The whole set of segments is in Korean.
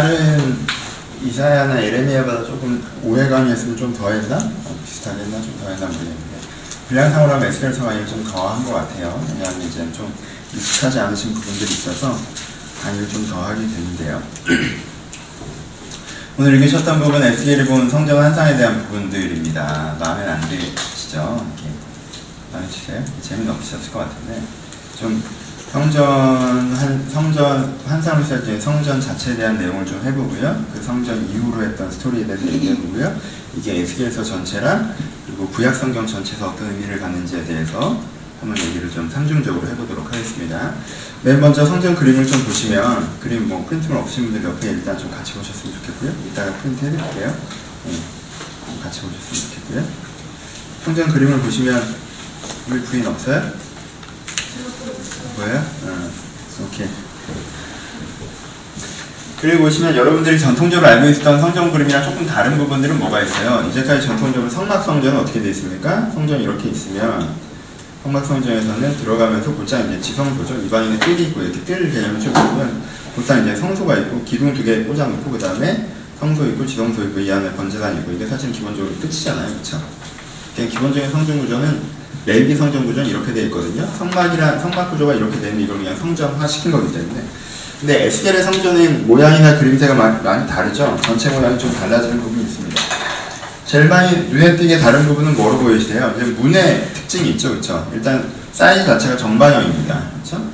다른 이사야나 에레미야보다 조금 오해감이 있으면 좀 더했나? 어, 비슷하게 했나? 좀 더했나 모르겠는데 분량상으로 하면 에스겔 서강의를 좀 더한 것 같아요. 왜냐하면 이제 좀 익숙하지 않으신 부분들이 있어서 강의를 좀 더하게 되는데요. 오늘 읽으셨던 부분 에스겔이 본 성전 환상에 대한 부분들입니다. 마음에 안 드시죠? 이렇게 마음에 드세요? 재미는 없으셨을 것 같은데 좀 성전 한 성전 환상을 시작된 성전 자체에 대한 내용을 좀 해보고요. 그 성전 이후로 했던 스토리에 대해서 얘기해보고요. 이게 에스겔서 전체랑 그리고 구약 성경 전체에서 어떤 의미를 갖는지에 대해서 한번 얘기를 좀 상중적으로 해보도록 하겠습니다. 맨 먼저 성전 그림을 좀 보시면 그림 뭐 프린트물 없으신 분들 옆에 일단 좀 같이 보셨으면 좋겠고요. 이따가 프린트 해드릴게요. 네, 같이 보셨으면 좋겠고요. 성전 그림을 보시면 우리 부인 없어요? 뭐예요? 어, 오케이. 그리고 보시면 여러분들이 전통적으로 알고 있었던 성전 그림이랑 조금 다른 부분들은 뭐가 있어요? 이제까지 전통적으로 성막 성전은 어떻게 되어 있습니까? 성전이 이렇게 있으면 성막 성전에서는 들어가면서 곧장 이제 지성소죠. 이방인의 뜰이 있고 이렇게 뜰 개념을 쭉 보면 곧장 이제 성소가 있고 기둥 두 개 꽂아놓고 그 다음에 성소 있고 지성소 있고 이 안에 번제단 있고 이게 사실 기본적으로 끝이잖아요, 그렇죠? 그냥 기본적인 성전 구조는 레위 성전 구조는 이렇게 되어 있거든요. 성막이란 성막 구조가 이렇게 되는 이걸 그냥 성전화 시킨 거기 때문에. 근데 에스겔의 성전은 모양이나 그림새가 많이, 많이 다르죠. 전체 모양이 좀 달라지는 부분이 있습니다. 제일 많이 눈에 띄게 다른 부분은 뭐로 보이세요? 문의 특징이 있죠, 그렇죠? 일단 사이즈 자체가 정방형입니다, 그렇죠?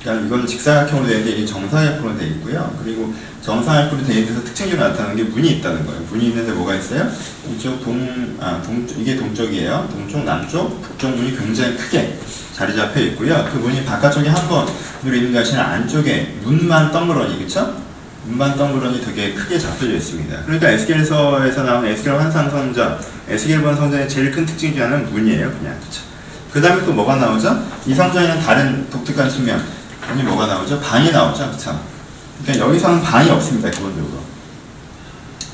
그러니까 이건 직사각형으로 되어 있는데 이게 정사각형으로 되어 있고요. 그리고 정사각형으로 되어 있는 특징적으로 나타나는 게 문이 있다는 거예요. 문이 있는데 뭐가 있어요? 이쪽 동, 아, 동쪽, 이게 동쪽이에요. 동쪽, 남쪽, 북쪽 문이 굉장히 크게 자리 잡혀 있고요. 그 문이 바깥쪽에 한번 누리는 것이 안쪽에 문만 덩그러니, 그쵸? 문만 덩그러니 되게 크게 잡혀져 있습니다. 그러니까 에스겔서에서 나오는 에스겔 환상 성전, 에스겔 본 성전의 제일 큰 특징 중 하나는 문이에요, 그냥. 그쵸? 그 다음에 또 뭐가 나오죠? 이 성전에는 다른 독특한 측면, 아니 뭐가 나오죠? 방이 나오죠, 그쵸? 그러니까 여기서는 방이 없습니다, 기본적으로.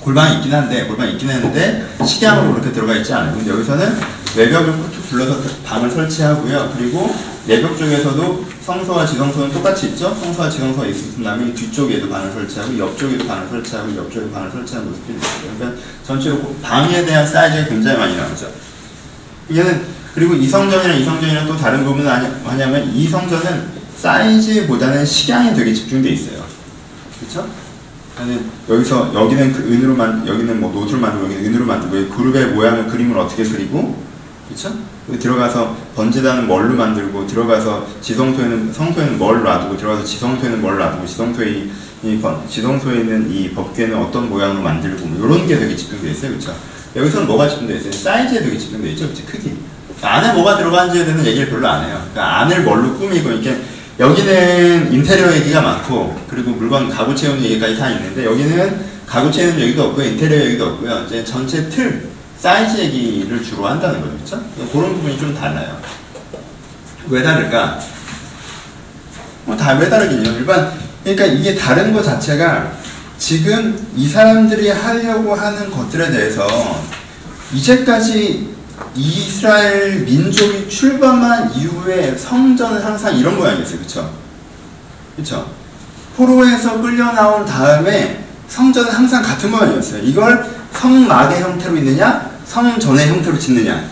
골방이 있긴 한데, 골방이 있긴 했는데, 식양으로 그렇게 들어가 있지 않아요. 근데 여기서는 외벽을 쭉 둘러서 방을 설치하고요. 그리고 내벽 쪽에서도 성소와 지성소는 똑같이 있죠? 성소와 지성소가 있은 다음에 뒤쪽에도 방을 설치하고, 옆쪽에도 방을 설치하고, 옆쪽에도 방을 설치하는 모습이 있어요. 그러니까 전체로 방에 대한 사이즈가 굉장히 많이 나오죠. 이게는, 그리고 이 성전이랑 이 성전이랑 또 다른 부분은 뭐냐면, 이 성전은 사이즈보다는 식양에 되게 집중돼 있어요. 그렇죠? 여기서 여기는 그 은으로 만 여기는 뭐 노트를 만들고 여기는 은으로 만들고 그룹의 모양을 그림을 어떻게 그리고 그렇죠? 들어가서 번제단은 뭘로 만들고 들어가서 지성소에는 성소에는 뭘 놔두고 들어가서 지성소에는 뭘 놔두고 지성소에 이 지성소에 있는 이 법궤는 어떤 모양으로 만들고 뭐 이런 게 되게 집중돼 있어요, 그렇죠? 여기서는 뭐가 집중돼 있어요? 사이즈에 되게 집중돼 있죠, 그렇죠? 크기. 안에 뭐가 들어가는지에 대한 얘기를 별로 안 해요. 그러니까 안을 뭘로 꾸미고 이렇게 여기는 인테리어 얘기가 많고 그리고 물건 가구 채우는 얘기까지 다 있는데 여기는 가구 채우는 얘기도 없고 인테리어 얘기도 없고요. 이제 전체 틀 사이즈 얘기를 주로 한다는 거죠. 그렇죠? 그런 부분이 좀 달라요. 왜 다를까? 뭐 다 왜 다르긴요. 일반 그러니까 이게 다른 것 자체가 지금 이 사람들이 하려고 하는 것들에 대해서 이제까지 이스라엘 민족이 출범한 이후에 성전은 항상 이런 모양이었어요. 그쵸? 그쵸? 포로에서 끌려 나온 다음에 성전은 항상 같은 모양이었어요. 이걸 성막의 형태로 있느냐, 성전의 형태로 짓느냐,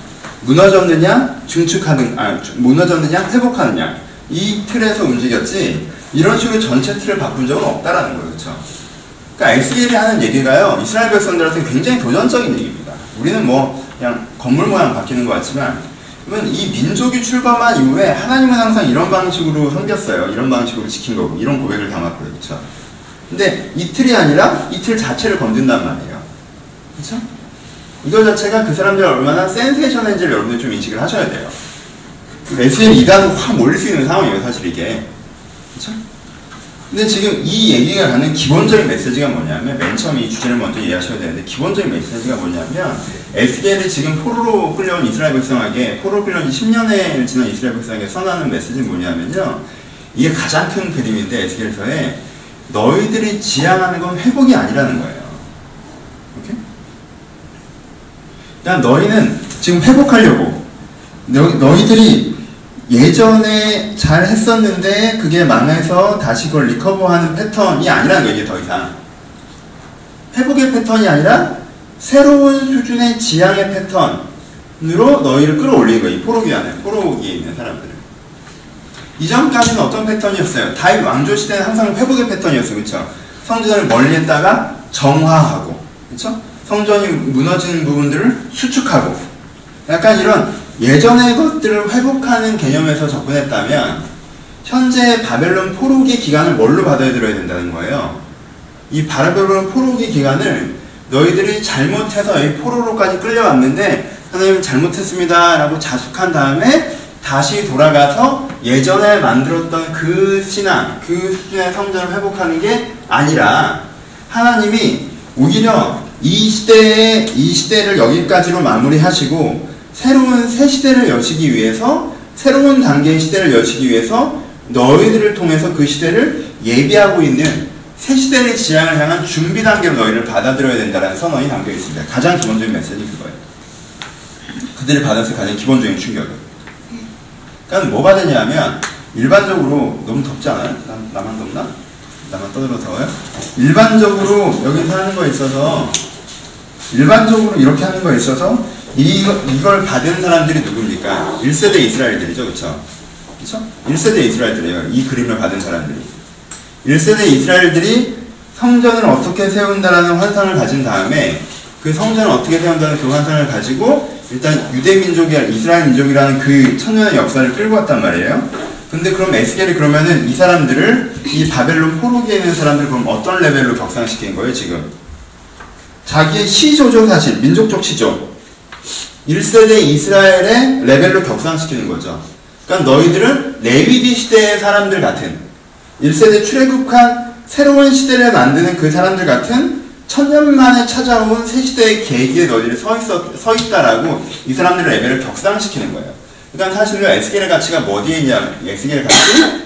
무너졌느냐, 증축하는, 아, 무너졌느냐, 회복하느냐. 이 틀에서 움직였지, 이런 식으로 전체 틀을 바꾼 적은 없다라는 거예요. 그쵸? 그러니까 에스겔이 하는 얘기가요, 이스라엘 백성들한테 굉장히 도전적인 얘기입니다. 우리는 뭐, 그냥 건물 모양 바뀌는 것 같지만 그러면 이 민족이 출범한 이후에 하나님은 항상 이런 방식으로 섬겼어요. 이런 방식으로 지킨 거고 이런 고백을 담았고요. 그렇죠? 근데 이틀이 아니라 이틀 자체를 건든단 말이에요. 그렇죠? 이거 자체가 그 사람들이 얼마나 센세이션한지를 여러분들 좀 인식을 하셔야 돼요. SL 2단 확 몰릴 수 있는 상황이에요, 사실 이게. 근데 지금 이 얘기가 가는 기본적인 메시지가 뭐냐면 맨 처음 이 주제를 먼저 이해하셔야 되는데 기본적인 메시지가 뭐냐면 에스겔이 지금 포로로 끌려온 이스라엘 백성에게 포로로 끌려온 10년을 지난 이스라엘 백성에게 선하는 메시지는 뭐냐면요 이게 가장 큰 그림인데 에스겔서에 너희들이 지향하는 건 회복이 아니라는 거예요 오케이? 그러니까 너희는 지금 회복하려고 너, 너희들이 예전에 잘 했었는데 그게 망해서 다시 그걸 리커버하는 패턴이 아니라는 거예요, 이게 더 이상. 회복의 패턴이 아니라 새로운 수준의 지향의 패턴으로 너희를 끌어올리는 거예요. 이 포로기 안에, 포로기에 있는 사람들을. 이전까지는 어떤 패턴이었어요? 다윗 왕조 시대는 항상 회복의 패턴이었어요. 그쵸? 성전을 멀리 했다가 정화하고, 그쵸? 성전이 무너지는 부분들을 수축하고, 약간 이런 예전의 것들을 회복하는 개념에서 접근했다면, 현재 바벨론 포로기 기간을 뭘로 받아들여야 된다는 거예요. 이 바벨론 포로기 기간을 너희들이 잘못해서 이 포로로까지 끌려왔는데 하나님 잘못했습니다 라고 자숙한 다음에 다시 돌아가서 예전에 만들었던 그 신앙, 그 수준의 성전을 회복하는 게 아니라 하나님이 오히려 이 시대에 이 시대를 여기까지로 마무리하시고 새로운 새 시대를 여시기 위해서 새로운 단계의 시대를 여시기 위해서 너희들을 통해서 그 시대를 예비하고 있는 새 시대의 지향을 향한 준비 단계로 너희를 받아들여야 된다는 선언이 담겨 있습니다. 가장 기본적인 메시지 그거예요. 그들이 받았을 가장 기본적인 충격은. 그러니까 뭐 받았냐면 일반적으로 너무 덥지 않아요? 나, 나만 덥나? 나만 떠들어 더워요? 일반적으로 여기서 하는 거에 있어서 일반적으로 이렇게 하는 거에 있어서 이, 이걸 받은 사람들이 누굽니까? 1세대 이스라엘들이죠. 그쵸? 그쵸? 1세대 이스라엘들이에요. 이 그림을 받은 사람들이. 1세대 이스라엘들이 성전을 어떻게 세운다라는 환상을 가진 다음에 그 성전을 어떻게 세운다는 그 환상을 가지고 일단 유대 민족이 이스라엘 민족이라는 그 천년의 역사를 끌고 왔단 말이에요. 근데 그럼 에스겔이 그러면은 이 사람들을 이 바벨론 포로기에 있는 사람들 그럼 어떤 레벨로 격상시킨 거예요 지금? 자기의 시조죠 사실 민족적 시조. 1세대 이스라엘의 레벨로 격상시키는 거죠. 그러니까 너희들은 레위기 시대의 사람들 같은 1세대 출애굽한 새로운 시대를 만드는 그 사람들 같은 천년 만에 찾아온 새 시대의 계기에 너희들이 서, 있어, 서 있다라고 이 사람들의 레벨을 격상시키는 거예요. 그러니까 사실은 에스겔의 가치가 뭐 어디에 있냐, 에스겔의 가치?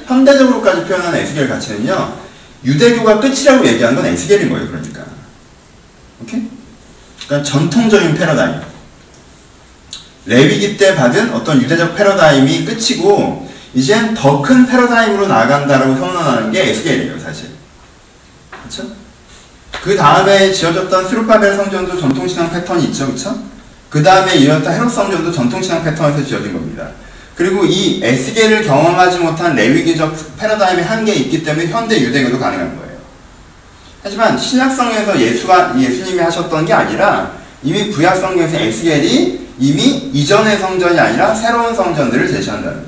현대적으로까지 표현하는 에스겔 가치는요, 유대교가 끝이라고 얘기하는 건 에스겔인 거예요, 그러니까. 오케이? 그러니까 전통적인 패러다임. 레위기 때 받은 어떤 유대적 패러다임이 끝이고, 이젠 더 큰 패러다임으로 나간다라고 선언하는 게 에스겔이에요, 사실. 그렇죠? 그 다음에 지어졌던 스룹바벨 성전도 전통신앙 패턴이 있죠, 그렇죠? 그 다음에 이어졌던 헤롯 성전도 전통신앙 패턴에서 지어진 겁니다. 그리고 이 에스겔을 경험하지 못한 레위기적 패러다임의 한계에 있기 때문에 현대 유대교도 가능한 거예요. 하지만 신약성에서 예수가 예수님이 하셨던 게 아니라 이미 구약성경에서 에스겔이 이미 이전의 성전이 아니라 새로운 성전들을 제시한다는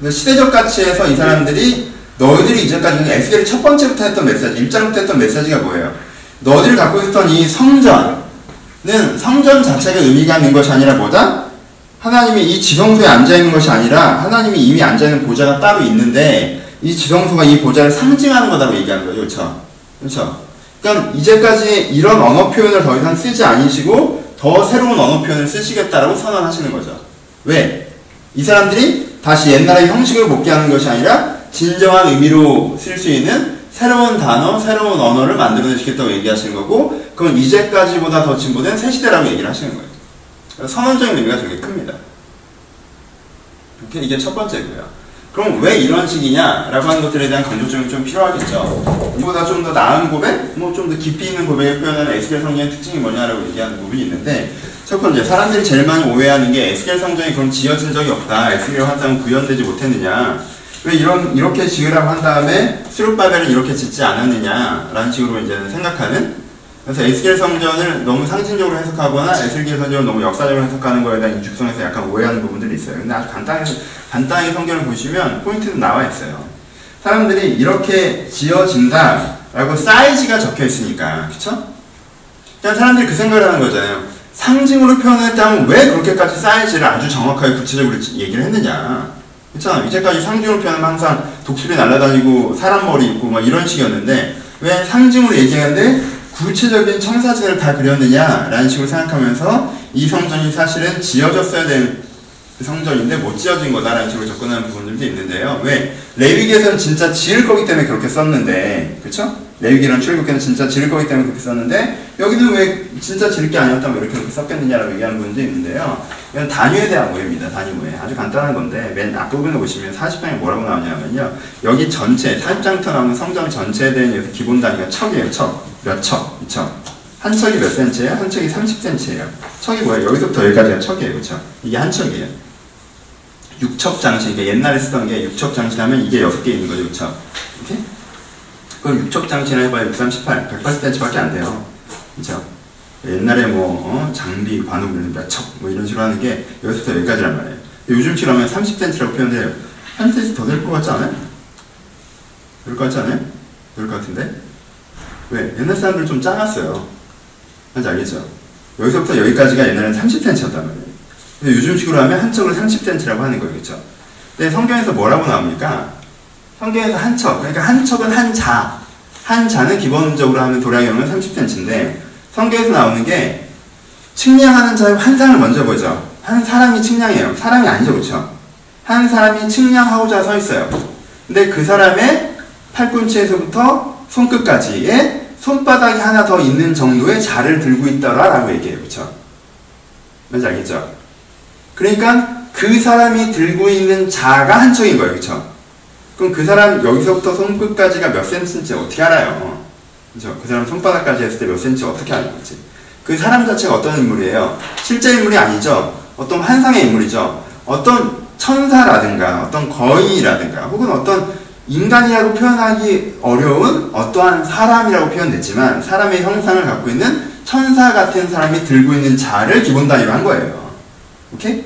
거죠. 시대적 가치에서 이 사람들이 너희들이 이제까지 에스겔이 첫 번째부터 했던 메시지, 1장부터 했던 메시지가 뭐예요? 너희들이 갖고 있었던 이 성전은 성전 자체가 의미가 있는 것이 아니라 뭐다? 하나님이 이 지성소에 앉아있는 것이 아니라 하나님이 이미 앉아있는 보좌가 따로 있는데 이 지성소가 이 보좌를 상징하는 거다라고 얘기하는 거죠. 그렇죠? 그렇죠? 그러니까 이제까지 이런 언어 표현을 더 이상 쓰지 않으시고 더 새로운 언어 표현을 쓰시겠다라고 선언하시는 거죠. 왜? 이 사람들이 다시 옛날의 형식을 복귀하는 것이 아니라 진정한 의미로 쓸 수 있는 새로운 단어, 새로운 언어를 만들어내시겠다고 얘기하시는 거고, 그건 이제까지보다 더 진보된 새 시대라고 얘기를 하시는 거예요. 선언적인 의미가 되게 큽니다. 이렇게 이게 첫 번째고요. 그럼 왜 이런 식이냐라고 하는 것들에 대한 강조점이 좀 필요하겠죠. 이보다 좀 더 나은 고백, 뭐 좀 더 깊이 있는 고백을 표현하는 에스겔 성경의 특징이 뭐냐라고 얘기하는 부분이 있는데, 첫 번째, 사람들이 제일 많이 오해하는 게 에스겔 성전이 그럼 지어진 적이 없다. 에스겔 환상은 구현되지 못했느냐. 왜 이런, 이렇게 지으라고 한 다음에 스룹바벨은 이렇게 짓지 않았느냐라는 식으로 이제 생각하는 그래서 에스겔 성전을 너무 상징적으로 해석하거나 에스겔 성전을 너무 역사적으로 해석하는 거에 대한 죽성에서 약간 오해하는 부분들이 있어요. 근데 아주 간단히, 간단히 성경을 보시면 포인트도 나와 있어요. 사람들이 이렇게 지어진다라고 사이즈가 적혀 있으니까, 그쵸? 그냥 사람들이 그 생각을 하는 거잖아요. 상징으로 표현했다면 왜 그렇게까지 사이즈를 아주 정확하게 구체적으로 얘기를 했느냐. 그렇잖아. 이제까지 상징으로 표현하면 항상 독수리 날아다니고 사람 머리 있고 막 이런 식이었는데 왜 상징으로 얘기하는데 구체적인 청사진을 다 그렸느냐라는 식으로 생각하면서 이 성전이 사실은 지어졌어야 될 성전인데 못 지어진 거다라는 식으로 접근하는 부분들도 있는데요. 왜? 레위기에서는 진짜 지을 거기 때문에 그렇게 썼는데, 그쵸? 레위기랑 출애굽기는 진짜 지을 거기 때문에 그렇게 썼는데, 여기는 왜 진짜 지을 게 아니었다면 왜 이렇게 그렇게 썼겠느냐라고 얘기하는 부분도 있는데요. 이건 단위에 대한 오해입니다. 단위 오해. 아주 간단한 건데, 맨 앞부분에 보시면 40장에 뭐라고 나오냐면요. 여기 전체, 40장부터 나오는 성전 전체에 대한 기본 단위가 척이에요, 척. 몇 척? 이 척. 한 척이 몇 센치예요? 한 척이 30cm예요. 척이 뭐예요? 여기서부터 여기까지가 척이에요. 그렇죠? 이게 한 척이에요. 육척 장치, 이게 옛날에 쓰던 게 육척 장치라면 이게 여섯 개 있는 거죠. 그렇죠? 이렇게? 그럼 육척 장치는 해봐야 638, 180cm밖에 안 돼요. 그렇죠? 옛날에 뭐 어? 장비, 관우 몇 척, 뭐 이런 식으로 하는 게 여기서부터 여기까지란 말이에요. 요즘처럼 하면 30cm라고 표현해요. 한 cm 더 될 것 같지 않아요? 될것 같지 않아요? 될 것 같은데? 왜? 옛날 사람들은 좀 작았어요. 뭔지 알겠죠? 여기서부터 여기까지가 옛날에는 30cm였단 말이에요. 근데 요즘 식으로 하면 한 척을 30cm라고 하는. 그렇죠? 근데 성경에서 뭐라고 나옵니까? 성경에서 한 척, 그러니까 한 척은 한 자. 한 자는 기본적으로 하는 도량형은 30cm인데 성경에서 나오는 게 측량하는 자의 환상을 먼저 보죠. 한 사람이 측량해요. 사람이 아니죠. 그렇죠? 한 사람이 측량하고자 서 있어요. 근데 그 사람의 팔꿈치에서부터 손끝까지의 손바닥이 하나 더 있는 정도의 자를 들고 있더라 라고 얘기해요. 그렇죠? 뭔지 알겠죠? 그러니까 그 사람이 들고 있는 자가 한 척인 거예요. 그렇죠? 그럼 그 사람 여기서부터 손끝까지가 몇 센치인지 어떻게 알아요? 그죠? 그 사람 손바닥까지 했을 때 몇 센치 어떻게 아는 거지? 그 사람 자체가 어떤 인물이에요? 실제 인물이 아니죠. 어떤 환상의 인물이죠. 어떤 천사라든가 어떤 거인이라든가 혹은 어떤 인간이라고 표현하기 어려운 어떠한 사람이라고 표현됐지만 사람의 형상을 갖고 있는 천사 같은 사람이 들고 있는 자를 기본 단위로 한 거예요. 오케이?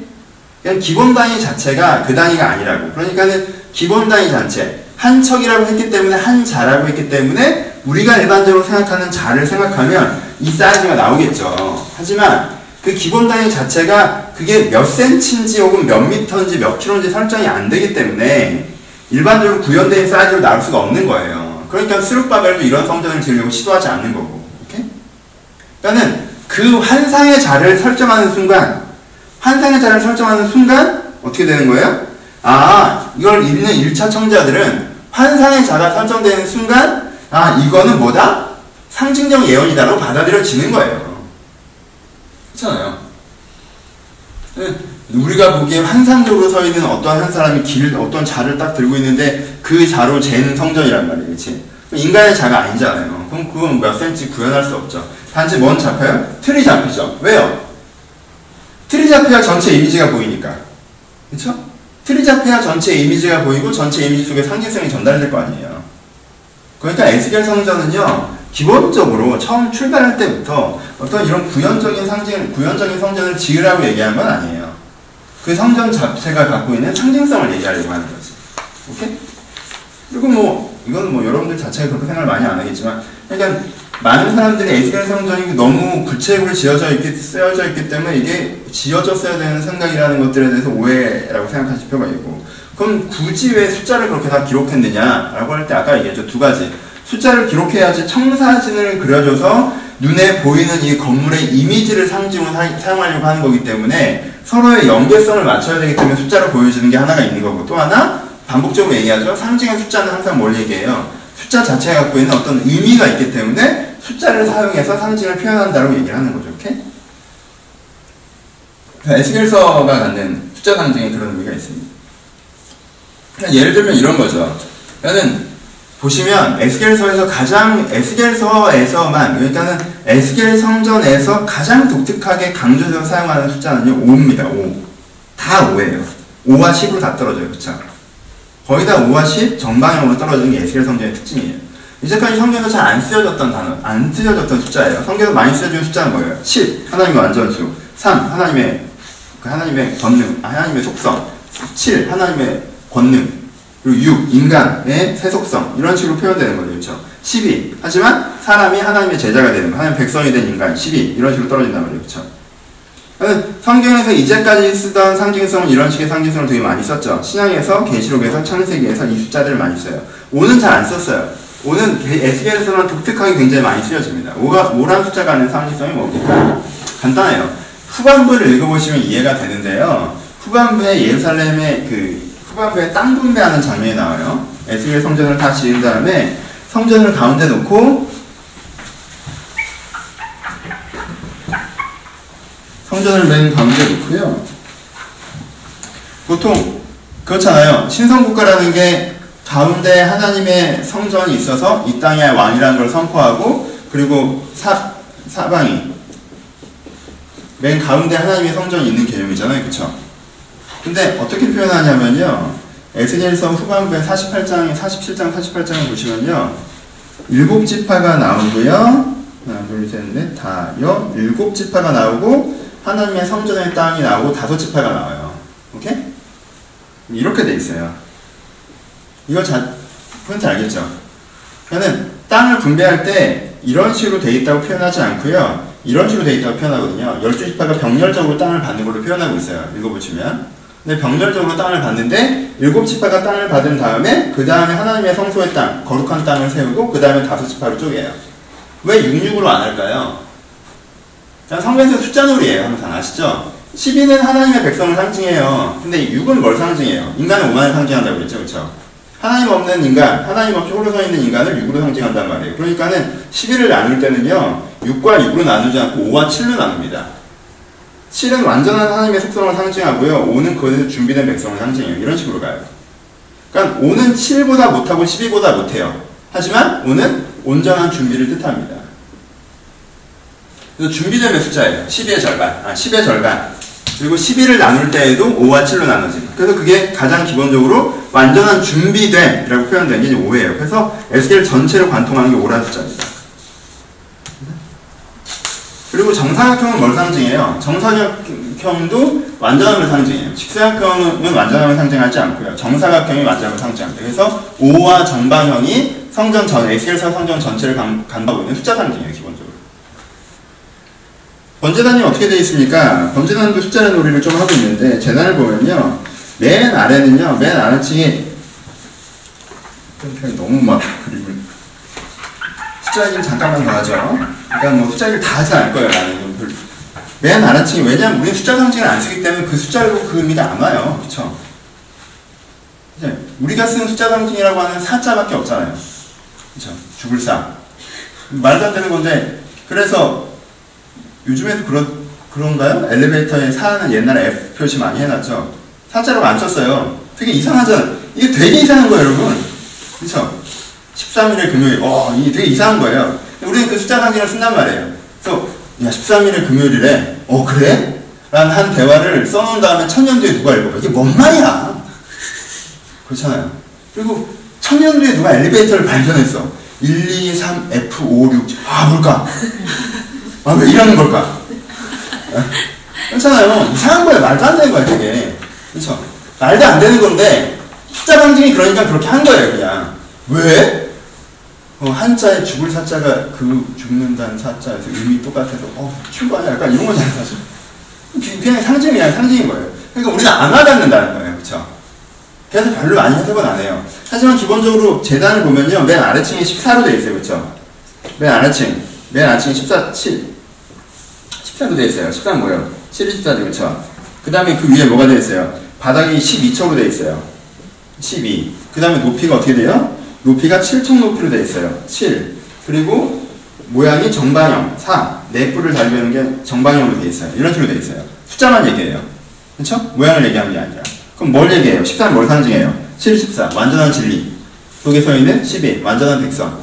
그냥 기본 단위 자체가 그 단위가 아니라고. 그러니까는 기본 단위 자체 한 척이라고 했기 때문에 한 자라고 했기 때문에 우리가 일반적으로 생각하는 자를 생각하면 이 사이즈가 나오겠죠. 하지만 그 기본 단위 자체가 그게 몇 센치인지 혹은 몇 미터인지 몇 킬로인지 설정이 안 되기 때문에 일반적으로 구현된 사이즈로 나올 수가 없는 거예요. 그러니까 수륙바벨도 이런 성전을 지으려고 시도하지 않는 거고. 오케이? 그러니까는 그 환상의 자를 설정하는 순간, 환상의 자를 설정하는 순간 어떻게 되는 거예요? 아, 이걸 읽는 1차 청자들은 환상의 자가 설정되는 순간, 아, 이거는 뭐다? 상징적 예언이다로 받아들여지는 거예요. 그렇잖아요. 우리가 보기에 환상적으로 서 있는 어떤 한 사람이 길, 어떤 자를 딱 들고 있는데 그 자로 재는 성전이란 말이에요. 그치? 인간의 자가 아니잖아요. 그럼 그건 몇 센치 구현할 수 없죠. 단지 뭔 잡혀요? 틀이 잡히죠. 왜요? 틀이 잡혀야 전체 이미지가 보이니까. 그쵸? 틀이 잡혀야 전체 이미지가 보이고 전체 이미지 속에 상징성이 전달될 거 아니에요. 그러니까 에스겔 성전은요, 기본적으로 처음 출발할 때부터 어떤 이런 구현적인 상징, 구현적인 성전을 지으라고 얘기한 건 아니에요. 그 성전 자체가 갖고 있는 상징성을 얘기하려고 하는 거지. 오케이? 그리고 뭐, 이건 뭐 여러분들 자체가 그렇게 생각을 많이 안 하겠지만, 그러니까 많은 사람들이 에스겔 성전이 너무 구체적으로 지어져 있기, 쓰여져 있기 때문에 이게 지어졌어야 되는 생각이라는 것들에 대해서 오해라고 생각하실 필요가 있고, 그럼 굳이 왜 숫자를 그렇게 다 기록했느냐라고 할 때 아까 얘기했죠. 두 가지. 숫자를 기록해야지 청사진을 그려줘서 눈에 보이는 이 건물의 이미지를 상징으로 사, 용하려고 하는 거기 때문에 서로의 연계성을 맞춰야 되기 때문에 숫자를 보여주는 게 하나가 있는 거고 또 하나 반복적으로 얘기하죠. 상징의 숫자는 항상 뭘 얘기해요? 숫자 자체가 갖고 있는 어떤 의미가 있기 때문에 숫자를 사용해서 상징을 표현한다고 얘기를 하는 거죠. 오케이? 에스겔서가 갖는 숫자 상징에 그런 의미가 있습니다. 예를 들면 이런 거죠. 그러니까는 보시면 에스겔서에서 가장 에스겔서에서만 그러니까는 에스겔 성전에서 가장 독특하게 강조해서 사용하는 숫자는요 5입니다. 5. 다 5예요. 5와 10으로 다 떨어져요. 그쵸? 거의 다 5와 10 정방향으로 떨어지는 게 에스겔 성전의 특징이에요. 이제까지 성경에서 잘 안 쓰여졌던 단어, 안 쓰여졌던 숫자예요. 성경에서 많이 쓰여진 숫자는 뭐예요? 10, 하나님의 완전수. 3, 하나님의, 그 하나님의 권능, 아, 하나님의 속성. 7, 하나님의 권능. 그리고 6, 인간의 세속성. 이런 식으로 표현되는 거죠. 그렇죠? 12. 하지만 사람이 하나님의 제자가 되는 거. 하나님 백성이 된 인간. 12. 이런 식으로 떨어진단 말이에요. 그렇죠? 성경에서 이제까지 쓰던 상징성은 이런 식의 상징성을 되게 많이 썼죠. 신앙에서, 계시록에서, 창세기에서 이 숫자들을 많이 써요. 5는 잘 안 썼어요. 5는 에스겔에서는 독특하게 굉장히 많이 쓰여집니다. 5가, 5란 숫자가 하는 상징성이 뭡니까? 간단해요. 후반부를 읽어보시면 이해가 되는데요. 후반부에 예루살렘의 그 후반부에 땅 분배하는 장면이 나와요. 에스겔 성전을 다 지은 다음에 성전을 가운데 놓고 성전을 맨 가운데 놓고요. 보통 그렇잖아요. 신성국가라는 게 가운데 하나님의 성전이 있어서 이 땅의 왕이라는 걸 선포하고 그리고 사, 사방이 맨 가운데 하나님의 성전이 있는 개념이잖아요. 그쵸? 근데 어떻게 표현하냐면요. 에스겔서 후반부에 48장, 47장, 48장을 보시면요. 일곱 지파가 나오고요. 하나, 둘, 셋, 넷, 다, 여, 일곱 지파가 나오고 하나님의 성전의 땅이 나오고 다섯 지파가 나와요. 오케이? 이렇게 돼 있어요. 이거 자, 포인트 알겠죠? 그러니까는 땅을 분배할 때 이런 식으로 돼 있다고 표현하지 않고요. 이런 식으로 돼 있다고 표현하거든요. 열두 지파가 병렬적으로 땅을 받는 걸로 표현하고 있어요. 읽어보시면. 근데 병렬적으로 땅을 받는데 일곱 지파가 땅을 받은 다음에 그 다음에 하나님의 성소의 땅, 거룩한 땅을 세우고 그 다음에 다섯 지파로 쪼개요. 왜 66으로 안 할까요? 성경에서 숫자 놀이에요. 항상 아시죠? 12는 하나님의 백성을 상징해요. 근데 6은 뭘 상징해요? 인간은 오만을 상징한다고 그랬죠. 그렇죠? 하나님 없는 인간, 하나님 없이 홀로 서 있는 인간을 6으로 상징한단 말이에요. 그러니까는 11을 나눌 때는요, 6과 6으로 나누지 않고 5와 7로 나눕니다. 7은 완전한 하나님의 속성을 상징하고요, 5는 그것에서 준비된 백성을 상징해요. 이런 식으로 가요. 그러니까 5는 7보다 못하고 12보다 못해요. 하지만 5는 온전한 준비를 뜻합니다. 그래서 준비되는 숫자예요. 12의 절반, 아, 10의 절반. 그리고 11을 나눌 때에도 5와 7로 나눠집니다. 그래서 그게 가장 기본적으로 완전한 준비된이라고 표현된 게 5예요. 그래서 에스겔 전체를 관통하는 게 5라는 숫자입니다. 그리고 정사각형은 뭘 상징해요? 정사각형도 완전함을 상징해요. 직사각형은 완전함을 상징하지 않고요. 정사각형이 완전함을 상징합니다. 그래서 5와 정방형이 성전 전, 에스겔서 성전 전체를 간, 간다고 있는 숫자 상징이에요, 기본적으로. 번제단이 어떻게 되어 있습니까? 번제단도 숫자의 놀이를 좀 하고 있는데 재단을 보면요. 맨 아래는요. 맨 아래층에 너무 막 그리고 숫자 얘기를 잠깐만 더 하죠. 그러니까 뭐 숫자 얘기를 다 하지 않을 거예요. 나는 맨 아래층이 왜냐면 우리는 숫자 상징을 안 쓰기 때문에 그 숫자로 그 의미가 안 와요. 그렇죠? 이제 우리가 쓰는 숫자 상징이라고 하는 사자밖에 없잖아요. 그렇죠? 죽을 사. 말도 안 되는 건데 그래서 요즘에도 그런, 그런가요? 엘리베이터에 사는 옛날에 F 표시 많이 해놨죠? 사자로 안 썼어요. 되게 이상하잖아. 이게 되게 이상한 거예요, 여러분. 그쵸? 13일의 금요일. 어, 이게 되게 이상한 거예요. 우리는 그 숫자 상징을 쓴단 말이에요. 그래서, 야, 13일의 금요일이래. 어, 그래? 라는 한 대화를 써놓은 다음에 천년 뒤에 누가 읽어봐. 이게 뭔 말이야? 그렇잖아요. 그리고 천년 뒤에 누가 엘리베이터를 발견했어. 1, 2, 3, F, 5, 6, 7. 아, 뭘까? 아, 왜 이러는 걸까? 그렇잖아요. 이상한 거예요. 말도 안 되는 거야, 되게. 그렇죠? 말도 안 되는 건데, 숫자 방징이 그러니까 그렇게 한 거예요, 그냥. 왜? 어, 한자에 죽을 사자가 그 죽는다는 사자에서 의미 똑같아서, 어, 출구하냐? 약간 이런 거잖아요, 사실. 그냥 상징이야, 상징인 거예요. 그러니까 우리는 안 와닿는다는 거예요, 그렇죠? 그래서 별로 많이 해석은 안 해요. 하지만 기본적으로 재단을 보면요, 맨 아래층에 14로 되어 있어요, 그렇죠? 맨 아래층, 맨 아래층에 14, 7. 14로 되어 있어요. 14는 뭐예요? 7이 14죠, 그렇죠? 그 다음에 그 위에 뭐가 되어 있어요? 바닥이 12척으로 되어 있어요. 12. 그 다음에 높이가 어떻게 돼요? 높이가 7척 높이로 되어 있어요. 7. 그리고 모양이 정방형, 4. 네 뿔을 달리는 게 정방형으로 되어 있어요. 이런 식으로 되어 있어요. 숫자만 얘기해요. 그렇죠? 모양을 얘기하는 게 아니라. 그럼 뭘 얘기해요? 14는 뭘 상징해요? 7, 14. 완전한 진리. 속에 서 있는 12. 완전한 백성.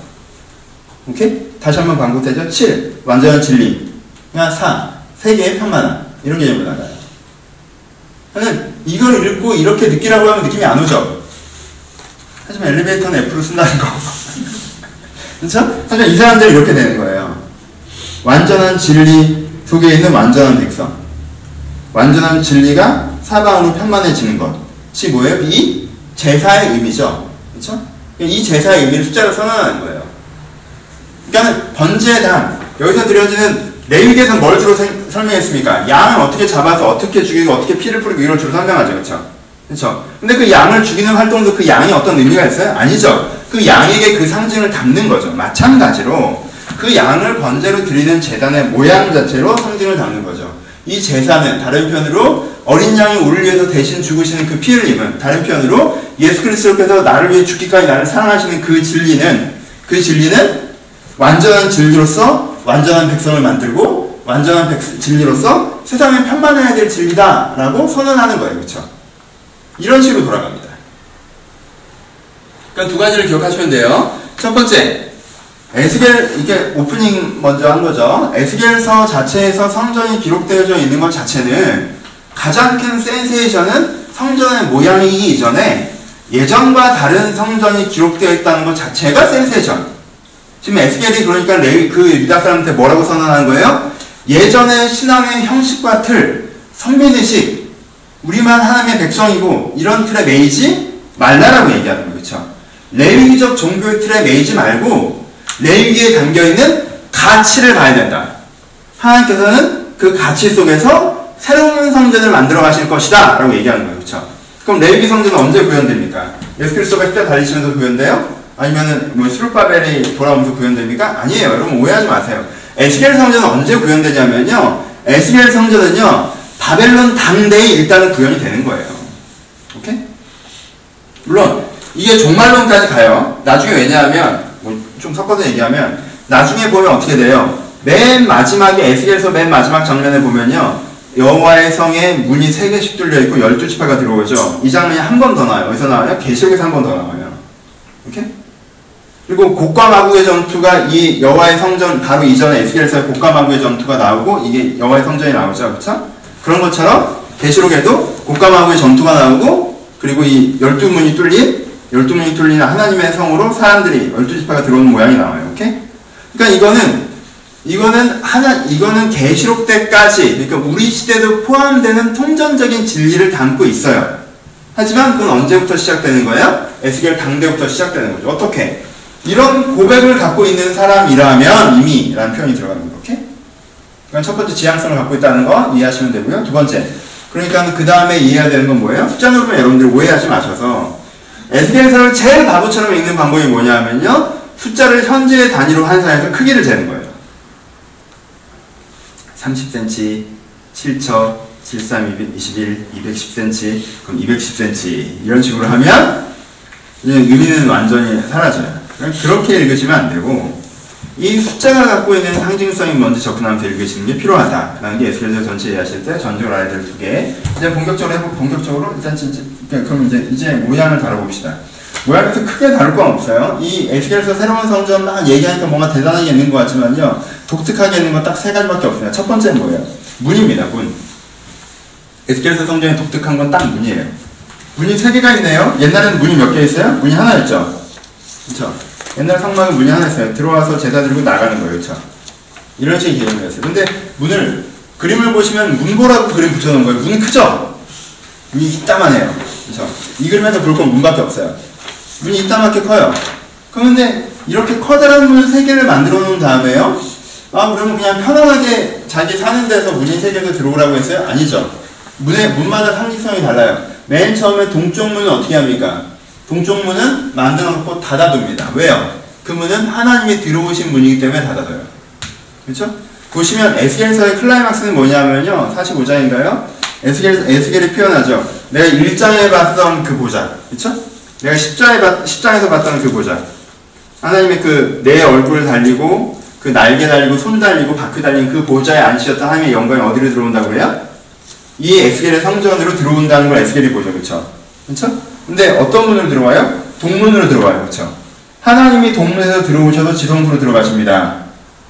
오케이? 다시 한번 반복되죠? 7. 완전한 진리. 그냥 4. 세계의 편만함. 이런 개념으로 나가요. 저는 이걸 읽고 이렇게 느끼라고 하면 느낌이 안 오죠? 하지만 엘리베이터는 F로 쓴다는 거. 그렇죠? 하지만 이 사람들이 이렇게 되는 거예요. 완전한 진리 속에 있는 완전한 백성. 완전한 진리가 사방으로 편만해지는 것이 뭐예요? 이 제사의 의미죠. 그렇죠? 이 제사의 의미를 숫자로 선언하는 거예요. 그러니까 번제단 여기서 드려지는 레위기에서는 뭘 주로 생, 설명했습니까? 양을 어떻게 잡아서 어떻게 죽이고 어떻게 피를 뿌리고 이걸 주로 설명하죠. 그렇죠? 그렇죠? 근데 그 양을 죽이는 활동도 그 양이 어떤 의미가 있어요? 아니죠. 그 양에게 그 상징을 담는 거죠. 마찬가지로 그 양을 번제로 드리는 재단의 모양 자체로 상징을 담는 거죠. 이 제사는 다른 표현으로 어린 양이 우리를 위해서 대신 죽으시는 그피 흘림은 다른 표현으로 예수 그리스도께서 나를 위해 죽기까지 나를 사랑하시는 그 진리는 그 진리는 완전한 진리로서 완전한 백성을 만들고 완전한 백, 진리로서 세상에 편만해야 될 진리다라고 선언하는 거예요. 그렇죠? 이런 식으로 돌아갑니다. 그러니까 두 가지를 기억하시면 돼요. 첫 번째, 에스겔 이게 오프닝 먼저 한 거죠. 에스겔서 자체에서 성전이 기록되어져 있는 것 자체는 가장 큰 센세이션은 성전의 모양이기 이전에 예전과 다른 성전이 기록되어 있다는 것 자체가 센세이션. 지금 에스겔이 그러니까 레위 그 유다 사람한테 뭐라고 선언하는 거예요? 예전의 신앙의 형식과 틀, 성민의식, 우리만 하나님의 백성이고 이런 틀에 매이지 말라라고 얘기하는 거예요. 그렇죠? 레위기적 종교의 틀에 매이지 말고 레위기에 담겨있는 가치를 봐야 된다. 하나님께서는 그 가치 속에서 새로운 성전을 만들어 가실 것이다. 라고 얘기하는 거예요. 그렇죠? 그럼 레위기 성전은 언제 구현됩니까? 예수 그리스도가 십자 달리시면서 구현돼요? 아니면은 뭐 수르바벨이 돌아오면서 구현됩니까? 아니에요. 여러분 오해하지 마세요. 에스겔 성전은 언제 구현되냐면요. 에스겔 성전은요. 바벨론 당대에 일단은 구현이 되는 거예요. 오케이? 물론 이게 종말론까지 가요. 나중에 왜냐하면 뭐 좀 섞어서 얘기하면 나중에 보면 어떻게 돼요? 맨 마지막에 에스겔서 맨 마지막 장면에 보면요. 여호와의 성에 문이 세 개씩 뚫려 있고 열두 지파가 들어오죠. 이 장면이 한 번 더 나와요. 어디서 나와요? 계시록에서 한 번 더 나와요. 오케이? 그리고 곡과 마구의 전투가 이 여호와의 성전 바로 이전에 에스겔서의 곡과 마구의 전투가 나오고 이게 여호와의 성전이 나오죠. 그렇죠? 그런 것처럼 계시록에도 마구의 전투가 나오고 그리고 이 열두 문이 뚫린 열두 문이 뚫린 하나님의 성으로 사람들이 열두 지파가 들어오는 모양이 나와요. 오케이? 그러니까 이거는 이거는 하나 이거는 계시록 때까지 그러니까 우리 시대도 포함되는 통전적인 진리를 담고 있어요. 하지만 그건 언제부터 시작되는 거예요? 에스겔 당대부터 시작되는 거죠. 어떻게? 이런 고백을 갖고 있는 사람이라면 이미 라는 표현이. 오케이? 그럼 첫 번째 지향성을 갖고 있다는 거 이해하시면 되고요. 두 번째. 그러니까 그 다음에 이해해야 되는 건 뭐예요? 숫자 누르면 여러분들 오해하지 마셔서 에스겔서를 제일 바보처럼 읽는 방법이 뭐냐면요. 숫자를 현재의 단위로 환산해서 크기를 재는 거예요. 30cm, 7처, 73, 21, 210cm, 그럼 210cm 이런 식으로 하면 의미는 완전히 사라져요. 그렇게 읽으시면 안 되고 이 숫자가 갖고 있는 상징성이 뭔지 접근하면서 읽으시는 게 필요하다라는 게 에스겔서 전체 이해하실 때 전적으로 알아야 될 두 개. 이제 본격적으로 해보 본격적으로 일단 진짜 그럼 이제 이제 모양을 다뤄봅시다. 모양에서 크게 다룰 건 없어요. 이 에스겔서 새로운 성전 막 얘기하니까 뭔가 대단하게 있는 것 같지만요. 독특하게 있는 건 딱 세 가지밖에 없습니다. 첫 번째는 뭐예요? 문입니다. 문. 에스겔서 성전의 독특한 건 딱 문이에요. 문이 세 개가 있네요. 옛날에는 문이 몇 개 있어요? 문이 하나였죠. 그렇죠. 옛날 성막은 문이 하나 있어요. 들어와서 제사 드리고 나가는 거예요. 그렇죠. 이런 식의 개념이었어요. 근데 문을 그림을 보시면 문보라고 그림 붙여놓은 거예요. 문 크죠? 문이 이따만해요. 그렇죠. 이 그림에서 볼 건 문밖에 없어요. 문이 이따만게 커요. 그런데 이렇게 커다란 문 세 개를 만들어 놓은 다음에요. 아 그러면 그냥 편안하게 자기 사는 데서 문이 세 개가 들어오라고 했어요? 아니죠. 문의 문마다 상징성이 달라요. 맨 처음에 동쪽 문은 어떻게 합니까? 동쪽 문은 만들어 놓고 닫아둡니다. 왜요? 그 문은 하나님이 들어오신 문이기 때문에 닫아둬요. 그렇죠? 보시면 에스겔서의 클라이막스는 뭐냐면요. 45장인가요? 에스겔, 에스겔이 표현하죠. 내가 1장에 봤던 그 보자. 그렇죠? 내가 10장에, 10장에서 봤던 그 보자. 하나님의 그 내 얼굴 달리고 그 날개 달리고 손 달리고 바퀴 달린 그 보좌에 앉으셨던 하나님의 영광이 어디로 들어온다고 그래요? 이 에스겔의 성전으로 들어온다는 걸 에스겔이 보죠. 그렇죠? 그렇죠? 근데 어떤 문으로 들어와요? 동문으로 들어와요. 그렇죠? 하나님이 동문에서 들어오셔서 지성소로 들어가십니다.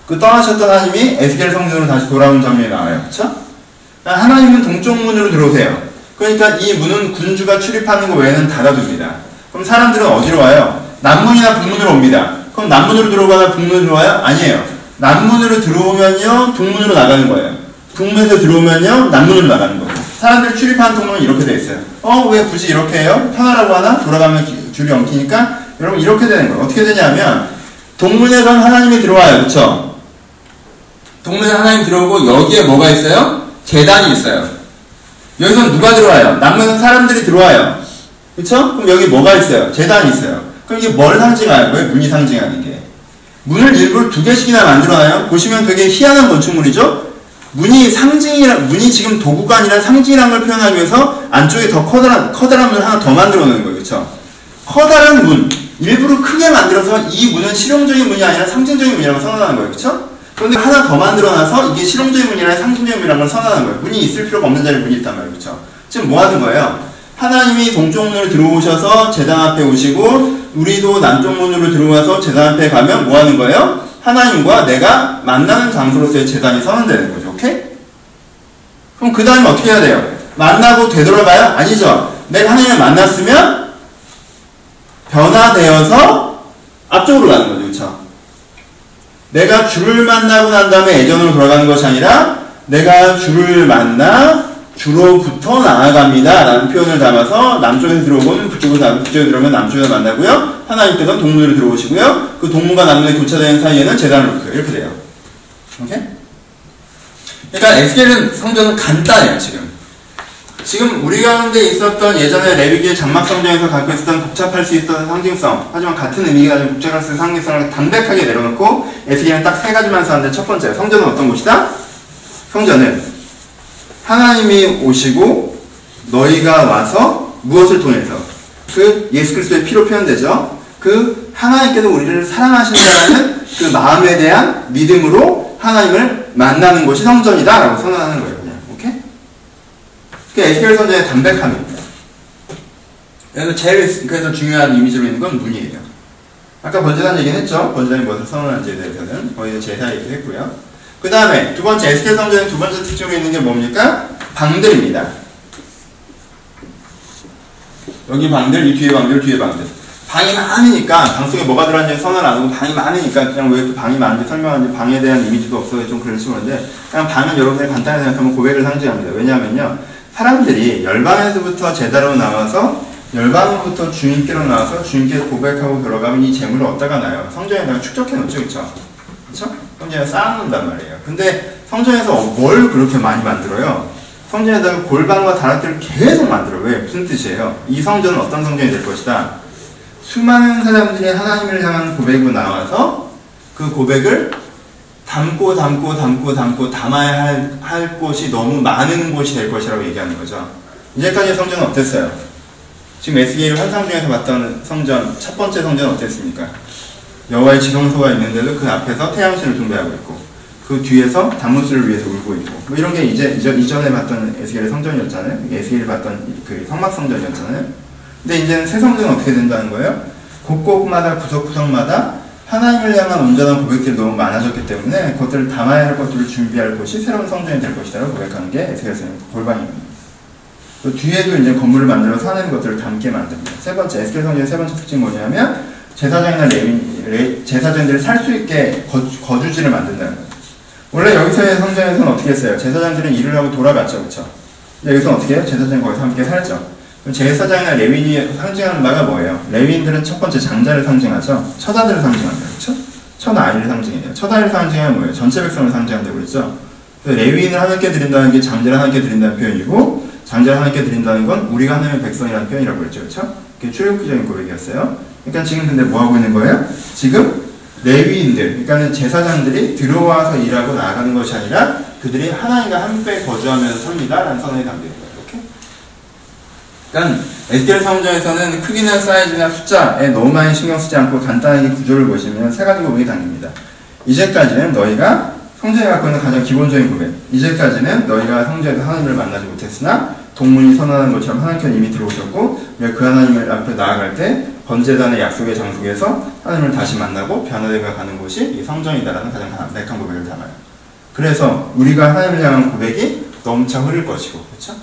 그 떠나셨던 하나님이 에스겔 성전으로 다시 돌아온 장면이 나와요. 그렇죠? 하나님은 동쪽 문으로 들어오세요. 그러니까 이 문은 군주가 출입하는 것 외에는 닫아둡니다. 그럼 사람들은 어디로 와요? 남문이나 북문으로 옵니다. 그럼 남문으로 들어오거나 북문으로 들어와요? 아니에요. 남문으로 들어오면요, 북문으로 나가는 거예요. 북문에서 들어오면요, 남문으로 나가는 거예요. 사람들 출입하는 통로는 이렇게 돼 있어요. 어, 왜 굳이 이렇게 해요? 편하라고 하나? 돌아가면 줄이 엉키니까? 여러분, 이렇게 되는 거예요. 어떻게 되냐면, 동문에선 하나님이 들어와요. 그쵸? 동문에 하나님 들어오고, 여기에 뭐가 있어요? 재단이 있어요. 여기선 누가 들어와요? 남문에선 사람들이 들어와요. 그쵸? 그럼 여기 뭐가 있어요? 재단이 있어요. 그럼 이게 뭘 상징하는 거예요? 문이 상징하는 게. 문을 일부러 두 개씩이나 만들어놔요. 보시면 되게 희한한 건축물이죠? 문이 상징이라, 문이 지금 도구가 아니라 상징이라는 걸 표현하기 위해서 안쪽에 더 커다란, 커다란 문을 하나 더 만들어 놓는 거예요. 그쵸? 커다란 문. 일부러 크게 만들어서 이 문은 실용적인 문이 아니라 상징적인 문이라고 선언하는 거예요. 그쵸? 그런데 하나 더 만들어놔서 이게 실용적인 문이 아니라 상징적인 문이라는 걸 선언하는 거예요. 문이 있을 필요가 없는 자리에 문이 있단 말이에요. 그쵸? 지금 뭐 하는 거예요? 하나님이 동쪽 문을 들어오셔서 재단 앞에 오시고 우리도 남쪽 문으로 들어와서 재단 앞에 가면 뭐 하는 거예요? 하나님과 내가 만나는 장소로서의 재단이 선언되는 거죠. 그럼 그 다음에 어떻게 해야 돼요? 만나고 되돌아가요? 아니죠. 내가 하나님을 만났으면 변화되어서 앞쪽으로 가는 거죠. 그렇죠? 내가 주를 만나고 난 다음에 예전으로 돌아가는 것이 아니라 내가 주를 만나 주로부터 나아갑니다. 라는 표현을 담아서 남쪽에서 들어오면 북쪽으로 나, 북쪽에 들어오면 남쪽에서 만나고요. 하나님께서는 동문으로 들어오시고요. 그 동문과 남문의 교차되는 사이에는 재단을 놓고요. 이렇게 돼요. 오케이? 그러니까 에스겔은 성전은 간단해요, 지금. 지금 우리 가운데 있었던 예전에 레위기의 장막 성전에서 갖고 있었던 복잡할 수 있었던 상징성, 하지만 같은 의미가 가지고 복잡할 수 있는 상징성을 담백하게 내려놓고 에스겔은 딱 세 가지만 썼는데 첫 번째, 성전은 어떤 곳이다? 성전은 하나님이 오시고 너희가 와서 무엇을 통해서 그 예수 그리스도의 피로 표현되죠. 그 하나님께서 우리를 사랑하신다는 그 마음에 대한 믿음으로 하나님을 만나는 곳이 성전이다 라고 선언하는 거예요. 그냥 오케이? 그 에스겔 선전의 담백함입니다. 그래서 제일 그래서 중요한 이미지로 있는 건 문이에요. 아까 번제단 얘기는 했죠. 번제단이 무엇을 선언하는지에 대해서는 거기서 제사 얘기도 했고요. 그 다음에 두 번째 에스겔 성전의 두 번째 특징으로 있는 게 뭡니까? 방들입니다. 여기 방들, 이 뒤에 방들, 뒤에 방들. 방이 많으니까 방 속에 뭐가 들어있는지 선언 안 하고 방이 많으니까 그냥 왜 이렇게 방이 많은지 설명하는지 방에 대한 이미지도 없어서 좀 그럴지 모르는데 그냥 방은 여러분들이 간단히 생각하면 고백을 상징합니다. 왜냐하면요 사람들이 열방에서부터 제자로 나와서 열방으로부터 주님께로 나와서 주님께 고백하고 들어가면 이 재물을 얻다가 나요. 성전에다가 축적해 놓죠, 그렇죠? 그렇죠? 성전에 쌓아놓는단 말이에요. 근데 성전에서 뭘 그렇게 많이 만들어요? 성전에다가 골방과 다락들을 계속 만들어. 왜? 무슨 뜻이에요? 이 성전은 어떤 성전이 될 것이다? 수많은 사람들이 하나님을 향한 고백으로 나와서 그 고백을 담고 담고 담고 담고 담아야 할, 할 곳이 너무 많은 곳이 될 것이라고 얘기하는 거죠. 이제까지 성전은 어땠어요? 지금 에스겔 환상 중에서 봤던 성전, 첫 번째 성전은 어땠습니까? 여호와의 지성소가 있는데도 그 앞에서 태양신을 숭배하고 있고 그 뒤에서 단무스를 위해서 울고 있고 뭐 이런 게 이제 이전, 이전에 봤던 에스겔의 성전이었잖아요. 에스겔이 봤던 그 성막 성전이었잖아요. 근데 이제는 새 성전은 어떻게 된다는 거예요? 곳곳마다 구석구석마다 하나님을 향한 온전한 고백들이 너무 많아졌기 때문에 그것들을 담아야 할 것들을 준비할 곳이 새로운 성전이 될 것이라고 고백하는 게 에스겔의 골방입니다. 또 뒤에도 이제 건물을 만들어서 하나님 것들을 담게 만듭니다. 세 번째 에스겔 성전의 세 번째 특징이 뭐냐면 제사장이나 레위, 제사장들이 살 수 있게 거, 거주지를 만든다는 거예요. 원래 여기서의 성전에서는 어떻게 했어요? 제사장들은 일을 하고 돌아갔죠, 그쵸? 여기서 어떻게 해요? 제사장이 거기서 함께 살죠. 제사장이나 레위인이 상징하는 바가 뭐예요? 레위인들은 첫 번째 장자를 상징하죠. 처자들을 상징한다, 그쵸? 첫 아이를 상징해요. 첫 아이를 상징하면 뭐예요? 전체 백성을 상징한다고 그랬죠? 레위인을 하나님께 드린다는 게 장자를 하나님께 드린다는 표현이고, 장자를 하나님께 드린다는 건 우리가 하나님의 백성이라는 표현이라고 그랬죠, 그쵸? 그게 출애굽기적인 고백이었어요. 그러니까 지금 근데 뭐 하고 있는 거예요? 지금 레위인들, 그러니까 제사장들이 들어와서 일하고 나아가는 것이 아니라 그들이 하나님과 함께 거주하면서 삽니다라는 선언이 담겨 있는 거예요. 그러니까 에스겔 성전에서는 크기나 사이즈나 숫자에 너무 많이 신경 쓰지 않고 간단하게 구조를 보시면 세 가지 고백이 담깁니다. 이제까지는 너희가 성전에 갖고 있는 가장 기본적인 고백. 이제까지는 너희가 성전에서 하나님을 만나지 못했으나 동문이 선언한 것처럼 하나님께서 이미 들어오셨고 그 하나님을 앞에 나아갈 때 번제단의 약속의 장소에서 하나님을 다시 만나고 변화되어 가는 곳이 이 성전이다라는 가장 담백한 고백을 담아요. 그래서 우리가 하나님을 향한 고백이 넘쳐 흐를 것이고, 그렇죠?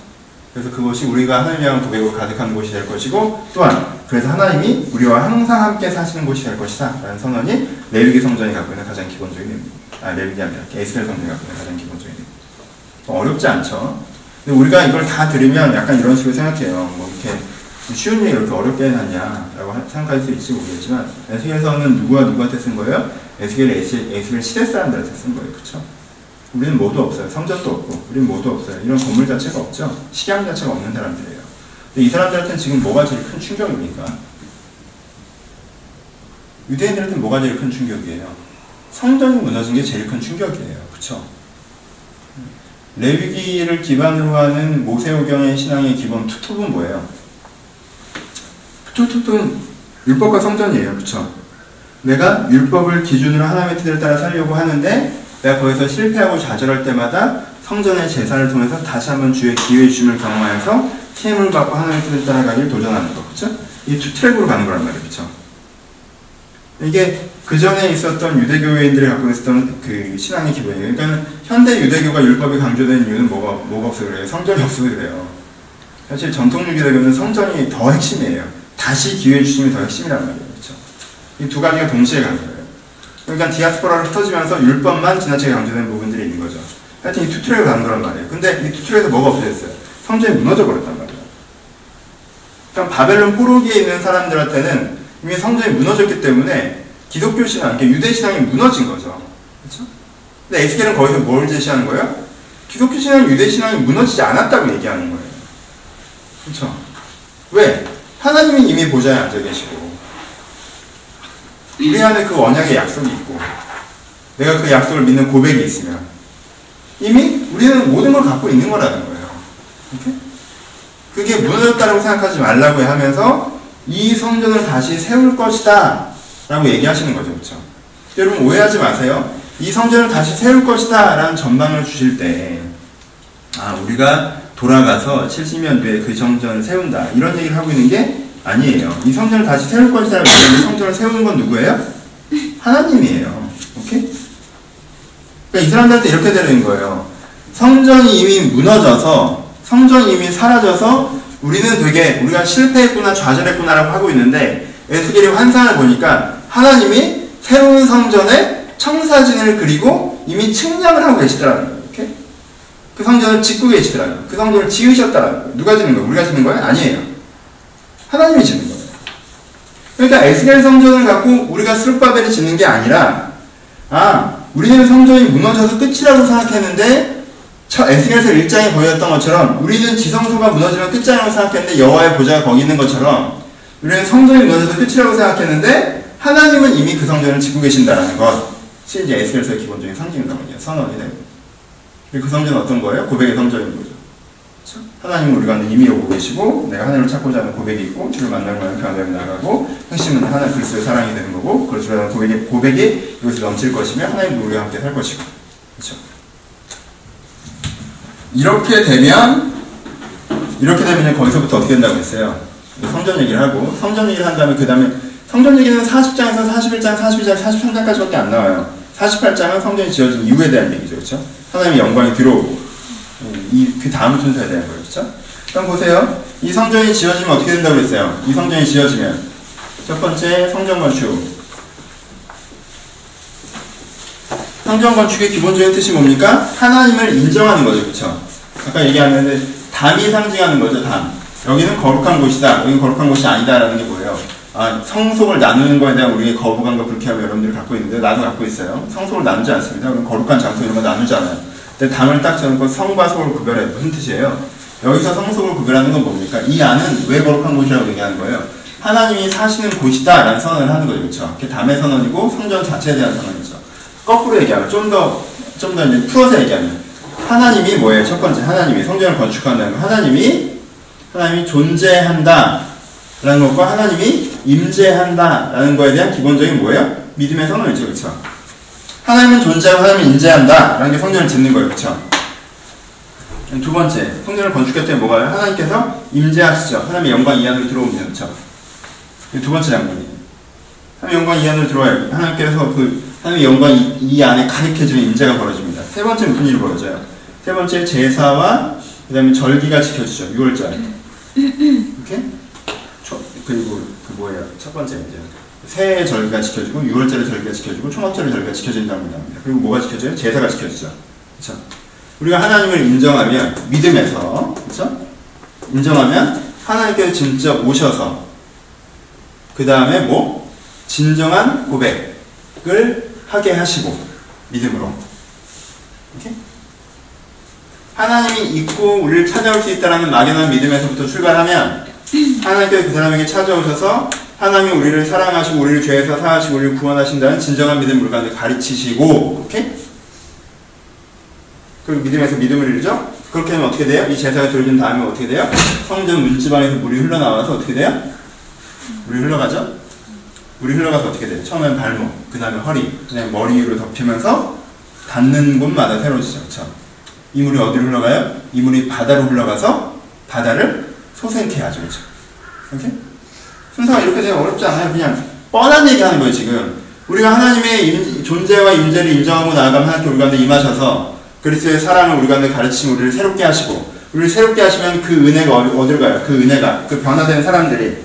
그래서 그것이 우리가 하나님을 향한 고백으로 가득한 곳이 될 것이고, 또한 그래서 하나님이 우리와 항상 함께 사시는 곳이 될 것이다 라는 선언이 레위기 성전이 갖고 있는 가장 기본적인 의미입니다. 아, 레위기 아니라 에스겔 성전이 갖고 있는 가장 기본적인 의미입니다. 어렵지 않죠? 근데 우리가 이걸 다 들으면 약간 이런 식으로 생각해요. 뭐 이렇게 쉬운 얘기 이렇게 어렵게 해놨냐라고 생각할 수 있을지 모르겠지만 에스겔서는 누구와 누구한테 쓴 거예요? 에스겔 에스겔 시대 사람들한테 쓴 거예요. 그렇죠? 우리는 모두 없어요. 성전도 없고 우리는 모두 없어요. 이런 건물 자체가 없죠. 식양 자체가 없는 사람들이에요. 근데 이 사람들한테는 지금 뭐가 제일 큰 충격입니까? 유대인들한테는 뭐가 제일 큰 충격이에요? 성전이 무너진 게 제일 큰 충격이에요. 그렇죠? 레위기를 기반으로 하는 모세오경의 신앙의 기본 투톱은 뭐예요? 투톱은 율법과 성전이에요. 그렇죠? 내가 율법을 기준으로 하나님의 뜻을 따라 살려고 하는데 내가 거기서 실패하고 좌절할 때마다 성전의 제사를 통해서 다시 한번 주의 기회 주심을 경험하여서 힘을 받고 하나님의 뜻을 따라가길 도전하는 거. 그렇죠? 이 two track으로 가는 거란 말이에요. 그렇죠? 이게 그 전에 있었던 유대교인들이 갖고 있었던 그 신앙의 기본이에요. 그러니까 현대 유대교가 율법이 강조된 이유는 뭐가, 뭐가 없어 그래요? 성전이 없어서 그래요. 사실 전통 유대교는 성전이 더 핵심이에요. 다시 기회 주심이 더 핵심이란 말이에요. 그렇죠? 이 두 가지가 동시에 강조해요. 그러니까 디아스포라로 흩어지면서 율법만 지나치게 강조된 부분들이 있는 거죠. 하여튼 이 two track을 가는 거란 말이에요. 근데 이 two track에서 뭐가 없어졌어요? 성전이 무너져 버렸단 말이에요. 그러니까 바벨론 포로기에 있는 사람들한테는 이미 성전이 무너졌기 때문에 기독교 신앙, 그러니까 유대 신앙이 무너진 거죠. 그렇죠? 근데 에스겔은 거기서 뭘 제시하는 거예요? 기독교 신앙, 유대 신앙이 무너지지 않았다고 얘기하는 거예요. 그렇죠? 왜? 하나님이 이미 보좌에 앉아 계시고 우리 안에 그 언약의 약속이 있고 내가 그 약속을 믿는 고백이 있으면 이미 우리는 모든 걸 갖고 있는 거라는 거예요. 그게 무너졌다고 생각하지 말라고 하면서 이 성전을 다시 세울 것이다 라고 얘기하시는 거죠. 그렇죠? 여러분 오해하지 마세요. 이 성전을 다시 세울 것이다 라는 전망을 주실 때 아, 우리가 돌아가서 70년 뒤에 그 성전을 세운다. 이런 얘기를 하고 있는 게 아니에요. 이 성전을 다시 세울 것이다. 이 성전을 세우는 건 누구예요? 하나님이에요. 오케이? 그러니까 이 사람들한테 이렇게 되는 거예요. 성전이 이미 무너져서, 성전이 이미 사라져서 우리는 되게 우리가 실패했구나, 좌절했구나라고 하고 있는데 에스겔이 환상을 보니까 하나님이 새로운 성전에 청사진을 그리고 이미 측량을 하고 계시더라는 거예요. 이렇게? 그 성전을 짓고 계시더라는 거예요. 그 성전을 지으셨다라는 거예요. 누가 짓는 거예요? 우리가 짓는 거예요? 아니에요. 하나님이 짓는 거예요. 그러니까 에스겔 성전을 갖고 우리가 스룹바벨이 짓는 게 아니라 아 우리는 성전이 무너져서 끝이라고 생각했는데 에스겔서 1장에 보였던 것처럼 우리는 지성소가 무너지면 끝장이라고 생각했는데 여호와의 보좌가 거기 있는 것처럼 우리는 성전이 무너져서 끝이라고 생각했는데 하나님은 이미 그 성전을 짓고 계신다는 것이 이제 에스겔서의 기본적인 상징이거든요. 선언이 되고 그 성전은 어떤 거예요? 고백의 성전인 거죠. 그렇죠? 하나님은 우리가 이미 오고 계시고 내가 하나님을 찾고자 하는 고백이 있고 주를 만나고 나면 변화되어 나가고 핵심은 하나님 그리스도의 사랑이 되는 거고 그리스도에 대한 고백이, 고백이 이것을 넘칠 것이며 하나님도 우리와 함께 살 것이고 그렇죠? 이렇게 되면 이렇게 되면 거기서부터 어떻게 된다고 했어요? 성전 얘기를 하고 성전 얘기를 한 다음에 그 다음에 성전 얘기는 40장에서 41장, 42장, 43장까지밖에 안 나와요. 48장은 성전이 지어진 이후에 대한 얘기죠. 그렇죠? 하나님의 영광이 들어오고 이, 그 다음 순서에 대한. 그렇죠? 그럼 보세요. 이 성전이 지어지면 어떻게 된다고 그랬어요? 이 성전이 지어지면 첫 번째 성전 건축 성전 건축의 기본적인 뜻이 뭡니까? 하나님을 인정하는 거죠. 그렇죠? 아까 얘기하는데 담이 상징하는 거죠. 담. 여기는 거룩한 곳이다. 여기는 거룩한 곳이 아니다라는 게 뭐예요? 아, 성속을 나누는 거에 대한 우리의 거부감과 불쾌함을 여러분들이 갖고 있는데 나도 갖고 있어요. 성속을 나누지 않습니다. 그럼 거룩한 장소 이런 거 나누지 않아요. 담을 딱 쳐놓고 성과 속을 구별해 무슨 뜻이에요? 여기서 성속을 구별하는 건 뭡니까? 이 안은 왜 거룩한 곳이라고 얘기하는 거예요? 하나님이 사시는 곳이다 라는 선언을 하는 거죠. 그렇죠? 그게 담의 선언이고 성전 자체에 대한 선언이죠. 거꾸로 얘기하면 좀 더 좀 더 이제 풀어서 얘기하면 하나님이 뭐예요? 첫 번째 하나님이 성전을 건축한다는 거 하나님이 하나님이 존재한다 라는 것과 하나님이 임재한다 라는 거에 대한 기본적인 뭐예요? 믿음의 선언이죠. 그렇죠? 하나님은 존재하고 하나님은 임재한다 라는 게 성전을 짓는 거예요. 그렇죠? 두 번째, 성전을 때 뭐가요? 하나님께서 임재하시죠. 하나님의 영광 이 안으로 들어옵니다. 그렇죠? 두 번째 장면이에요. 하나님의 영광 이 안으로 들어와요. 하나님께서 그 하나님의 영광 이, 이 안에 가득해지는 임재가 벌어집니다. 세 번째 무슨 일이 벌어져요? 세 번째 제사와 그 다음에 절기가 지켜지죠. 6월절. 이렇게? 그리고 그 뭐예요? 첫 번째 이제 새해 절기가 지켜지고 6월절의 절기가 지켜지고 초막절의 절기가 지켜진다고 합니다. 그리고 뭐가 지켜져요? 제사가 지켜지죠. 그렇죠? 우리가 하나님을 인정하면 믿음에서 그렇죠? 인정하면 하나님께서 진짜 오셔서 그 다음에 뭐 진정한 고백을 하게 하시고 믿음으로 이렇게 하나님이 있고 우리를 찾아올 수 있다는 막연한 믿음에서부터 출발하면 하나님께서 그 사람에게 찾아오셔서 하나님이 우리를 사랑하시고 우리를 죄에서 사하시고 우리를 구원하신다는 진정한 믿음을 가운데 가르치시고 오케이? 그리고 믿음에서 믿음을 이루죠? 그렇게 하면 어떻게 돼요? 이 제사가 드려진 다음에 어떻게 돼요? 성전 문지방에서 물이 흘러나와서 어떻게 돼요? 물이 흘러가죠? 물이 흘러가서 어떻게 돼요? 처음엔 발목, 그 다음에 허리, 그 다음에 머리 위로 덮이면서 닿는 곳마다 새로워지죠. 그쵸? 이 물이 어디로 흘러가요? 이 물이 바다로 흘러가서 바다를 소생케 하죠. 그렇죠? 이렇게? 순서가 이렇게 되면 어렵지 않아요. 그냥 뻔한 얘기 하는 거예요, 지금. 우리가 하나님의 임- 존재와 임재를 인정하고 나아가면 하나님께 우리 가운데 임하셔서 그리스도의 사랑을 우리 가운데 가르치시고 우리를 새롭게 하시고 우리를 새롭게 하시면 그 은혜가 어디로 가요? 그 은혜가 그 변화된 사람들이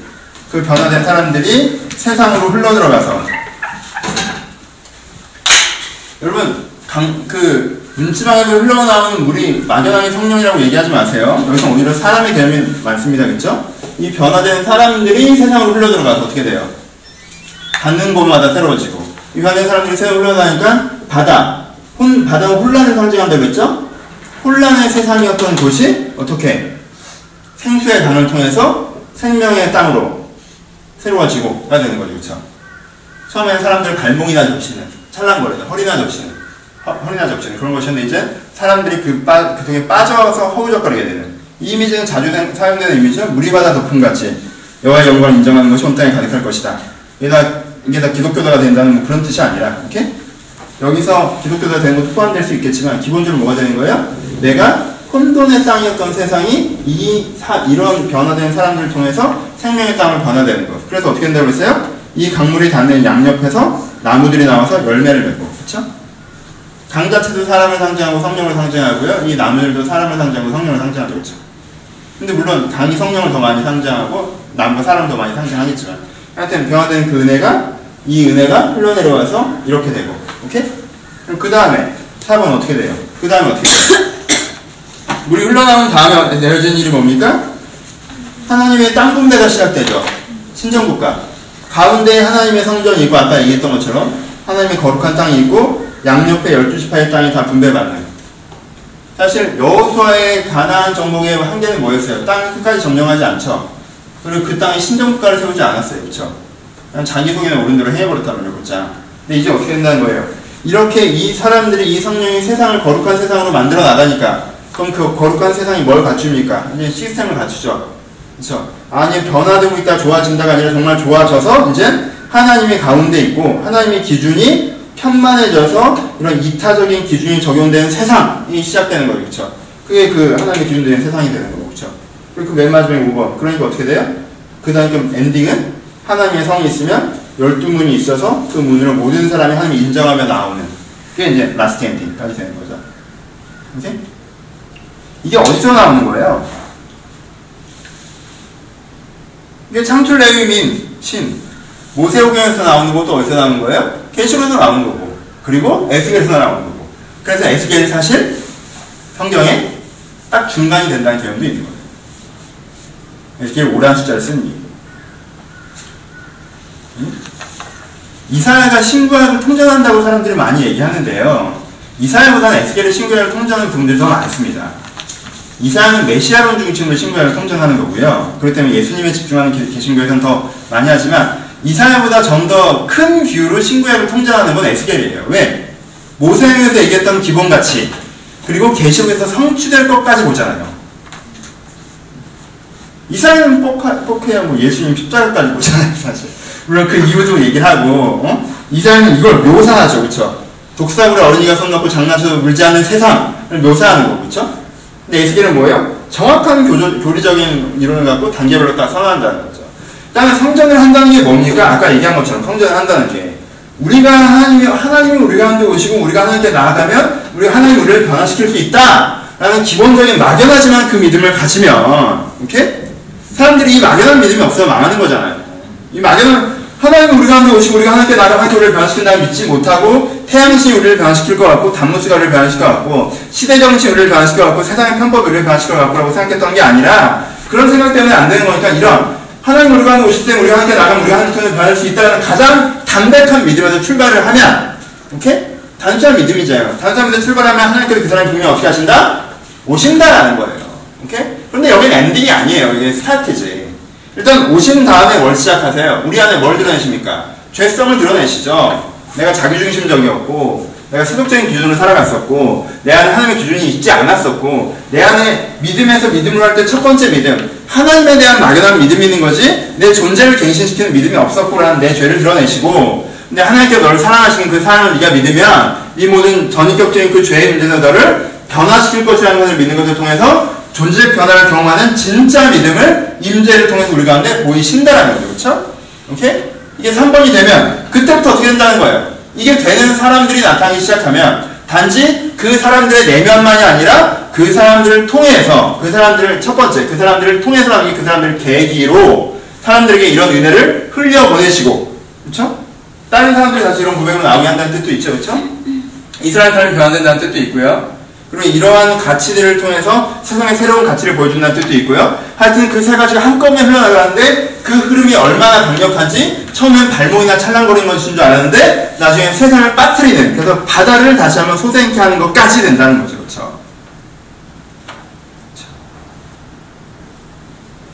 그 변화된 사람들이 세상으로 흘러들어가서 여러분 강, 그 문지방에서 흘러나오는 물이 막연하게 성령이라고 얘기하지 마세요. 여기서 오히려 사람의 개념이 많습니다. 그렇죠? 이 변화된 사람들이 세상으로 흘러들어가서 어떻게 돼요? 닿는 곳마다 새로워지고 이 변화된 사람들이 세상으로 흘러나니까 바다 혼, 바다가 혼란을 상징한다고 했죠? 혼란의 세상이었던 곳이 어떻게 생수의 강을 통해서 생명의 땅으로 새로워지고가 되는 거죠. 그렇죠? 처음에는 사람들 발목이나 접시는 찰랑거리는 허리나 접시는 허, 허리나 접시는 그런 것이었는데 이제 사람들이 그, 빠, 그 통에 빠져서 허우적거리게 되는 이 이미지는 자주 사- 사용되는 이미지는 물이 바다 덮음같이 여호와의 영광을 인정하는 것이 온 땅에 가득할 것이다. 이게 다, 이게 다 기독교도가 된다는 뭐 그런 뜻이 아니라 이렇게 여기서 기독교도가 되는 것도 포함될 수 있겠지만 기본적으로 뭐가 되는 거예요? 내가 혼돈의 땅이었던 세상이 이 사, 이런 변화된 사람들을 통해서 생명의 땅으로 변화되는 것. 그래서 어떻게 된다고 했어요? 이 강물이 닿는 양옆에서 나무들이 나와서 열매를 맺고, 그렇죠? 강 자체도 사람을 상징하고 성령을 상징하고요. 이 나무들도 사람을 상징하고 성령을 상징하죠, 그렇죠? 근데 물론 강이 성령을 더 많이 상징하고 나무가 사람을 더 많이 상징하겠지만 하여튼 변화된 그 은혜가 이 은혜가 흘러내려와서 이렇게 되고, 오케이? 그럼 그 다음에 4번 어떻게 돼요? 그 다음에 어떻게 돼요? 물이 흘러나온 다음에 내려진 일이 뭡니까? 하나님의 땅 분배가 시작되죠. 신정국가. 가운데 하나님의 성전이 있고 아까 얘기했던 것처럼 하나님의 거룩한 땅이 있고 양옆에 12지파의 땅이 다 분배받는. 사실 여호수아의 가나안 정복의 한계는 뭐였어요? 땅을 끝까지 점령하지 않죠. 그리고 그 땅에 신정국가를 세우지 않았어요. 그렇죠? 그냥 자기 속에는 옳은 대로 해버렸단 말이에요. 자, 근데 이제 어떻게 된다는 거예요? 이렇게 이 사람들이 이 성령이 세상을 거룩한 세상으로 만들어 나가니까 그럼 그 거룩한 세상이 뭘 갖춥니까? 이제 시스템을 갖추죠. 그렇죠? 아니 변화되고 있다 좋아진다가 아니라 정말 좋아져서 이제 하나님의 가운데 있고 하나님의 기준이 편만해져서 이런 이타적인 기준이 적용되는 세상이 시작되는 거예요. 그렇죠? 그게 그 하나님의 기준되는 세상이 되는 거고. 그렇죠? 그리고 맨 마지막에 5번. 그러니까 어떻게 돼요? 그 다음 그 엔딩은 하나님의 성이 있으면 열두 문이 있어서 그 문으로 모든 사람이 하나님 인정하며 나오는 그게 이제 last ending까지 되는 거죠. 오케이? 이게 어디서 나오는 거예요? 이게 창출 레위민 신 모세오경에서 나오는 것도 어디서 나오는 거예요? 계시록에서 나오는 거고 그리고 에스겔에서 나오는 거고 그래서 에스겔이 사실 성경에 딱 중간이 된다는 개념도 있는 거예요. 에스겔 오란 숫자를 쓴 이유. 이사야가 신구약을 통전한다고 사람들이 많이 얘기하는데요. 이사야보다는 에스겔의 신구약을 통전하는 분들이 더 많습니다. 이사야는 메시아론 중심으로 신구약을 통전하는 거고요. 그렇기 때문에 예수님에 집중하는 개- 개신교에서는 더 많이 하지만 이사야보다 좀 더 큰 view로 신구약을 통전하는 건 에스겔이에요. 왜? 모세에서 얘기했던 기본 가치 그리고 계시록에서 성취될 것까지 보잖아요. 이사야는 뻑해야 뭐 예수님 십자가까지 보잖아요, 사실. 물론 그 이유도 얘기를 하고, 어? 이사야는 이걸 묘사하죠, 그쵸? 독사물에 어린이가 손 넣고 장난쳐도 물지 않는 세상을 묘사하는 거, 그쵸? 근데 에스겔은 뭐예요? 정확한 교조, 교리적인 이론을 갖고 단계별로 딱 선언한다는. 그다음에 성전을 한다는 게 뭡니까? 아까 얘기한 것처럼 성전을 한다는 게 우리가 하나님이 하나님이 우리 가운데 오시고 우리가 하나님께 나아가면 우리가 하나님 우리를 변화시킬 수 있다라는 기본적인 막연하지만 그 믿음을 가지면 오케이? 사람들이 이 막연한 믿음이 없어서 망하는 거잖아요. 이 막연한 하나님은 우리 가운데 오시고 우리가 하나님께 나아가면 우리를 변화시킨다고 믿지 못하고 태양신이 우리를 변화시킬 것 같고 단무스가 우리를 변화시킬 것 같고 시대정신이 우리를 변화시킬 것 같고 세상의 편법이 우리를 변화시킬 것 같고 라고 생각했던 게 아니라 그런 생각 때문에 안 되는 거니까 이런 하나님 우리 가운데 오실 때 우리가 하나님께 나가면 우리가 하나님 통해 변할 수 있다는 가장 담백한 믿음에서 출발을 하면 오케이? 단순한 믿음이잖아요. 단순한 믿음 출발하면 하나님께서 그 사람이 분명히 어떻게 하신다? 오신다라는 거예요. 오케이? 그런데 여기는 엔딩이 아니에요. 이게 스타트지. 일단 오신 다음에 뭘 시작하세요? 우리 안에 뭘 드러내십니까? 죄성을 드러내시죠. 내가 자기중심적이었고, 내가 세속적인 기준으로 살아갔었고, 내 안에 하나님의 기준이 있지 않았었고, 내 안에 믿음에서 믿음으로 할 때 첫 번째 믿음, 하나님에 대한 막연한 믿음이 있는 거지, 내 존재를 갱신시키는 믿음이 없었고라는 내 죄를 드러내시고, 근데 하나님께서 너를 사랑하시는 그 사랑을 네가 믿으면, 이 모든 전인격적인 그 죄의 문제에서 너를 변화시킬 것이라는 것을 믿는 것을 통해서 존재 변화를 경험하는 진짜 믿음을 임재를 통해서 우리 가운데 보이신다라는 거죠. 그렇죠? 오케이? 이게 3번이 되면 그때부터 어떻게 된다는 거예요? 이게 되는 사람들이 나타나기 시작하면 단지 그 사람들의 내면만이 아니라 그 사람들을 통해서 그 사람들을 첫 번째 그 사람들을 통해서 나오는 그 사람들을 계기로 사람들에게 이런 은혜를 흘려 보내시고 그렇죠? 다른 사람들이 다시 이런 고백으로 나오게 한다는 뜻도 있죠 그렇죠? 이스라엘 사람이 변화된다는 뜻도 있고요 그리고 이러한 가치들을 통해서 세상에 새로운 가치를 보여준다는 뜻도 있고요. 하여튼 그 세 가지가 한꺼번에 흘러나가는데 그 흐름이 얼마나 강력한지 처음엔 발목이나 찰랑거리는 것인 줄 알았는데 나중에 세상을 빠뜨리는 그래서 바다를 다시 한번 솟아있게 하는 것까지 된다는 거죠. 그렇죠?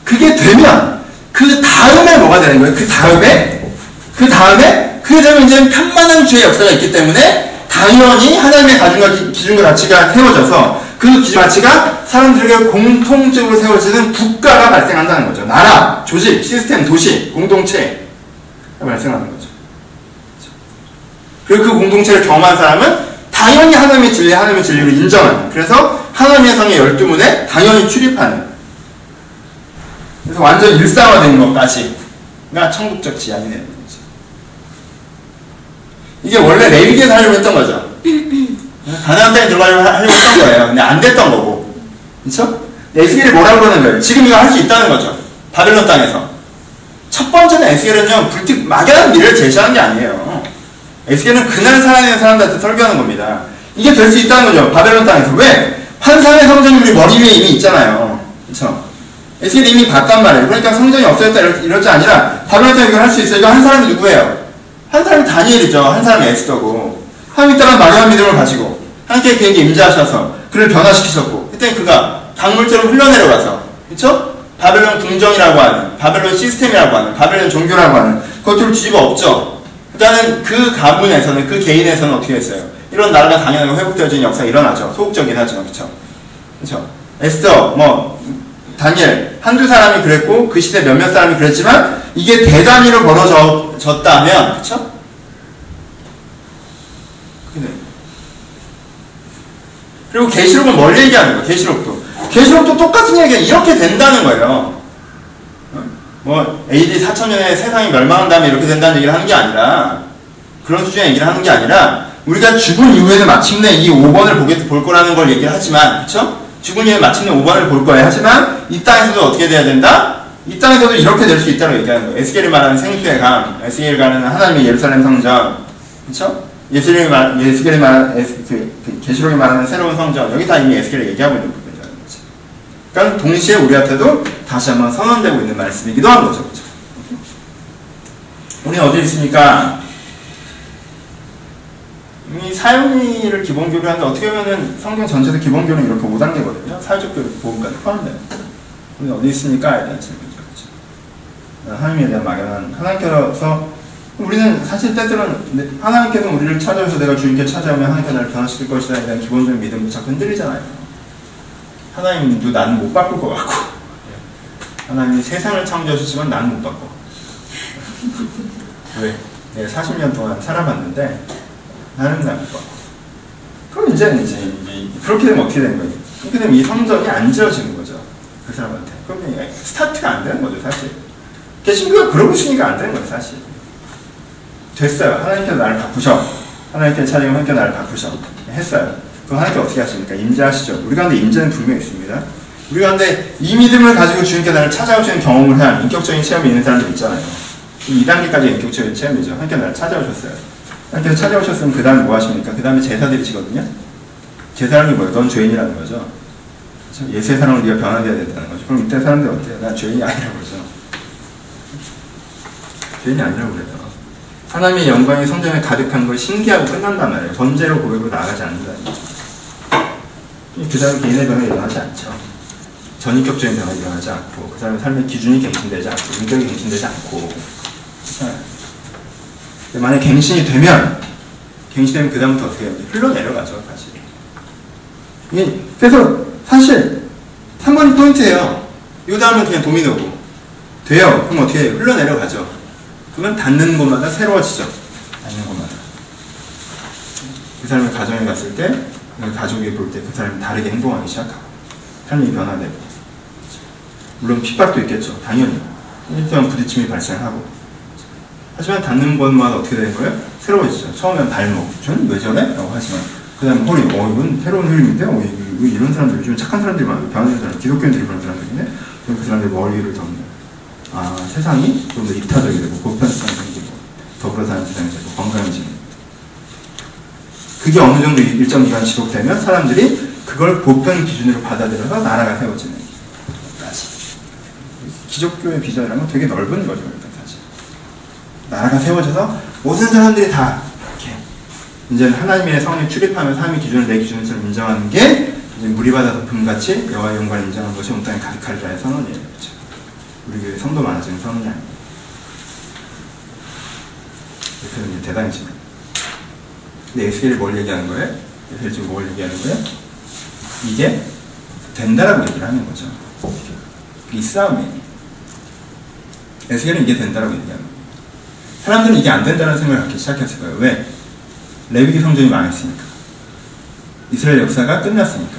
그게 되면 그 다음에 뭐가 되는 거예요? 그 다음에 그 다음에 그게 되면 이제 편만한 주의 역사가 있기 때문에 당연히 하나님의 가중과 기준과 가치가 세워져서 그 가치가 사람들에게 공통적으로 세워지는 국가가 발생한다는 거죠. 나라, 조직, 시스템, 도시, 공동체 발생하는 거죠. 그리고 그 공동체를 경험한 사람은 당연히 하나님의 진리, 하나님의 진리를 인정하는 그래서 하나님의 성의 열두 문에 당연히 출입하는 그래서 완전 일상화된 것까지가 천국적 지향이 되는 거죠. 이게 원래 레위기에서 하려고 했던 거죠. 가나안 땅에 들어가려고 하려고 했던 거예요. 근데 안 됐던 거고. 그렇죠? 에스겔이 뭐라고 그러는 거예요? 지금 이거 할 수 있다는 거죠. 바벨론 땅에서. 첫 번째는 에스겔은요, 불특 막연한 미래를 제시하는 게 아니에요. 에스겔은 그날 살아있는 사람들한테 설교하는 겁니다. 이게 될 수 있다는 거죠. 바벨론 땅에서. 왜? 환상의 성전이 우리 머리 위에 이미 있잖아요. 그렇죠? 에스겔이 이미 봤단 말이에요. 그러니까 성전이 없어졌다 이러지 아니라 바벨론 땅에 이걸 할 수 있어요. 이거 한 사람이 누구예요? 한 사람이 다니엘이죠. 한 사람이 에스더고. 하나님 따라 막연한 믿음을 가지고 하나님께 그에게 임재하셔서 그를 변화시키셨고 그때 그가 강물처럼 흘러내려가서 그렇죠? 바벨론 궁정이라고 하는 바벨론 시스템이라고 하는 바벨론 종교라고 하는 그것들을 뒤집어 엎죠. 일단은 그 가문에서는 그 개인에서는 어떻게 했어요? 이런 나라가 당연하게 회복되어지는 역사가 일어나죠. 소극적이긴 하지만 그렇죠. 그렇죠. 에스더 뭐 다니엘 한두 사람이 그랬고 그 시대 몇몇 사람이 그랬지만 이게 대단위로 벌어졌다면 그렇 그리고 계시록은 뭘 얘기하는 거예요? 계시록도. 계시록도 똑같은 얘기가 이렇게 된다는 거예요. 뭐 AD 4천년에 세상이 멸망한 다음에 이렇게 된다는 얘기를 하는 게 아니라 그런 수준의 얘기를 하는 게 아니라 우리가 죽은 이후에는 마침내 이 5번을 보게 볼 거라는 걸 얘기를 하지만 그렇죠? 죽은 이후에 마침내 5번을 볼 거예요. 하지만 이 땅에서도 어떻게 돼야 된다? 이 땅에서도 이렇게 될 수 있다고 얘기하는 거예요. 에스겔이 말하는 생수의 강, 에스겔이 말하는 하나님의 예루살렘 성전, 그렇죠? 예수님이 말, 예수님이 말, 그, 그, 계시록이 말하는 새로운 성전, 여기 다 이미 에스겔이 얘기하고 있는 부분이라는 거죠. 그러니까 동시에 우리한테도 다시 한번 선언되고 있는 말씀이기도 한 거죠. 그렇죠? 우리 어디 있습니까? 이 사용리를 기본교로 하는데 어떻게 보면 성경 전체에서 기본교는 이렇게 5단계거든요. 사회적 교육 보험까지 포함돼요. 우리 어디 있습니까? 에 대한 질문이죠. 그렇죠? 하나님에 대한 막연한 하나님께서 우리는 사실 때때로는 하나님께서 우리를 찾아오셔서 내가 주님께 찾아오면 하나님께서 나를 변화시킬 것이다 에 대한 기본적인 믿음도 자꾸 흔들리잖아요. 하나님도 나는 못 바꿀 것 같고 하나님이 세상을 창조하셨지만 나는 못 바꿔. 왜? 내가 40년 동안 살아봤는데 나는 나못 바꿔. 그럼 이제 이제 그렇게 되면 어떻게 되는 거예요? 그렇게 되면 이 성전이 안 지어지는 거죠. 그 사람한테. 그러면 스타트가 안 되는 거죠, 사실. 개신교가 그러고 있으니까 안 되는 거예요, 사실. 됐어요. 하나님께서 나를 바꾸셔. 하나님께 차리고 하나님께 나를 바꾸셔. 했어요. 그럼 하나님께 어떻게 하십니까? 임재하시죠. 우리 가운데 임재는 분명히 있습니다. 우리 가운데 이 믿음을 가지고 주님께 나를 찾아오시는 경험을 한 인격적인 체험이 있는 사람들 있잖아요. 이 2단계까지 인격적인 체험이죠. 하나님께 나를 찾아오셨어요. 하나님께서 찾아오셨으면 그 다음에 뭐 하십니까? 그 다음에 제사 드리시거든요. 제사라는 게 뭐예요? 넌 죄인이라는 거죠. 예수의 사랑을 네가 변화되어야 된다는 거죠. 그럼 이때 사람들이 어때요? 나 죄인이 아니라고 그러죠. 죄인이 아니라고 그래요. 하나님의 영광이 성전에 가득한 걸 신기하고 끝난단 말이에요. 번제로 고백으로 나가지 않는다는 거죠. 그 사람 개인의 변화가 일어나지 않죠. 전인격적인 변화가 일어나지 않고 그 사람의 삶의 기준이 갱신되지 않고 인격이 갱신되지 않고 네. 만약 갱신이 되면 갱신되면 그 다음부터 어떻게 해요? 흘러내려가죠 사실 예, 그래서 사실 3번이 포인트예요 이 다음은 그냥 도미노고 돼요 그럼 어떻게 해요? 흘러내려가죠 그러면 닿는 곳마다 새로워지죠. 닿는 곳마다. 그 사람의 가정에 갔을 때, 그 가족이 볼 때 그 사람이 다르게 행동하기 시작하고, 삶이 변화되고. 물론 핍박도 있겠죠. 당연히. 일정 부딪힘이 발생하고. 하지만 닿는 것마다 어떻게 되는 거예요? 새로워지죠. 처음엔 발목, 전왜 저래? 라고 하지만 그 다음 허리, 어 이건 새로운 흐름인데 어, 이런 사람들 요즘 착한 사람들이 많아요. 변하는 사람, 기독교인들이 그런 그럼 그 사람들 머리를 덮는 아 세상이 좀 더 이타적이 되고 보편성이 생기고 더불어 사는 세상이 되고 건강해지는 그게 어느 정도 일정 기간 지속되면 사람들이 그걸 보편 기준으로 받아들여서 나라가 세워지는 까지 기독교의 비전이라는 건 되게 넓은 거죠 사실 나라가 세워져서 모든 사람들이 다 이렇게 이제 하나님의 성에 출입하면 삶의 기준을 내 기준처럼 인정하는 게 이제 물이 받아 덮음같이 여호와의 영광을 인정하는 것이 온 땅에 가득하리라의 선언이에요. 그렇죠? 우리 성도 많아지는 이제 대단히 지금 근데 에스겔이 뭘 얘기하는 거예요? 에스겔이 지금 뭘 얘기하는 거예요? 이게 된다라고 얘기를 하는 거죠. 이 싸움이. 에스겔은 이게 된다라고 얘기하는 거예요. 사람들은 이게 안 된다는 생각을 갖기 시작했을 거예요. 왜? 레위기 성전이 망했으니까. 이스라엘 역사가 끝났으니까.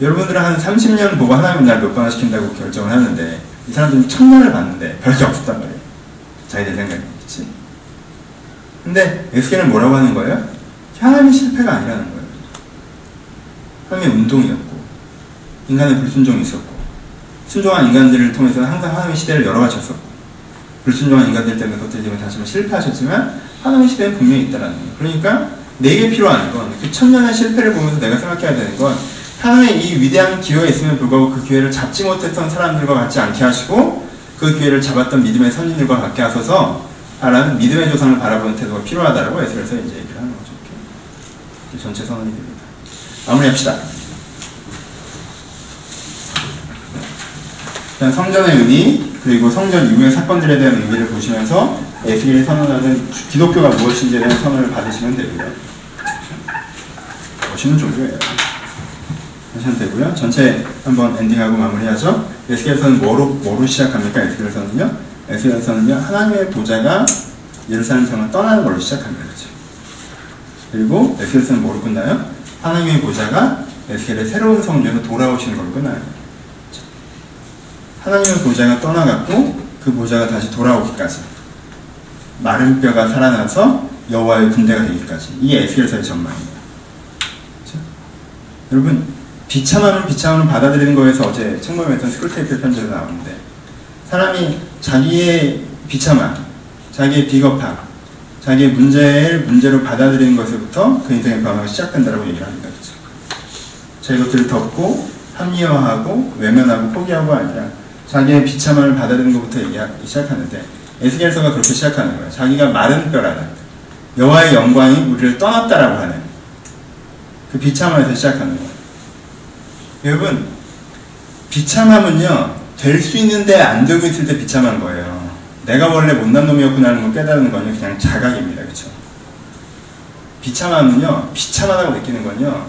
여러분들은 한 30년 보고 하나님 날 몇번화 시킨다고 결정을 하는데 이 사람들은 천년을 봤는데 별게 없었단 말이에요. 자기들 생각이. 그치? 근데 에스겔은 뭐라고 하는 거예요? 하나님의 실패가 아니라는 거예요. 하나님의 운동이었고 인간의 불순종이 있었고 순종한 인간들을 통해서 항상 하나님의 시대를 열어가셨었고 불순종한 인간들 때문에 그것들이 지금 다시 한번 실패하셨지만 하나님의 시대는 분명히 있다는 거예요. 그러니까 내게 필요한 건 그 천년의 실패를 보면서 내가 생각해야 되는 건 하나님의 이 위대한 기회가 있음에도 불구하고 그 기회를 잡지 못했던 사람들과 같지 않게 하시고 그 기회를 잡았던 믿음의 선진들과 같게 하소서 라는 믿음의 조상을 바라보는 태도가 필요하다라고 에스겔에서 이제 얘기를 하는 거죠. 이렇게. 전체 선언이 됩니다. 마무리합시다. 일단 성전의 의미 그리고 성전 이후의 사건들에 대한 의미를 보시면서 예수님이 선언하는 기독교가 무엇인지에 대한 선언을 받으시면 되고요. 멋있는 종교예요. 하시면 되고요. 전체 한번 엔딩하고 마무리하죠. 에스겔서는 뭐로, 뭐로 시작합니까? 에스겔서는요. 에스겔서는요. 하나님의 보좌가 예루살렘 성을 떠나는 걸로 시작합니다. 그렇죠? 그리고 에스겔서는 뭐로 끝나요? 하나님의 보좌가 에스겔의 새로운 성전으로 돌아오시는 걸로 끝나요. 하나님의 보좌가 떠나갔고 그 보좌가 다시 돌아오기까지 마른 뼈가 살아나서 여호와의 군대가 되기까지 이게 에스겔서의 전망입니다. 그렇죠? 여러분 비참함을 비참함을 받아들이는 거에서 어제 책 모임했던 스크루테이프 편지로 나오는데 사람이 자기의 비참함, 자기의 비겁함, 자기의 문제를 문제로 받아들이는 것에부터 그 인생의 변화가 시작된다고 얘기를 합니다. 그렇죠? 자 이것들을 덮고 합리화하고 외면하고 포기하고 아니라 자기의 비참함을 받아들이는 것부터 얘기하기 시작하는데 에스겔서가 그렇게 시작하는 거예요. 자기가 마른 뼈라는 여호와의 영광이 우리를 떠났다라고 하는 그 비참함에서 시작하는 거예요. 여러분 비참함은요 될 수 있는데 안 되고 있을 때 비참한 거예요. 내가 원래 못난 놈이었구나 하는 걸 깨달는 건요 그냥 자각입니다. 그렇죠? 비참함은요 비참하다고 느끼는 건요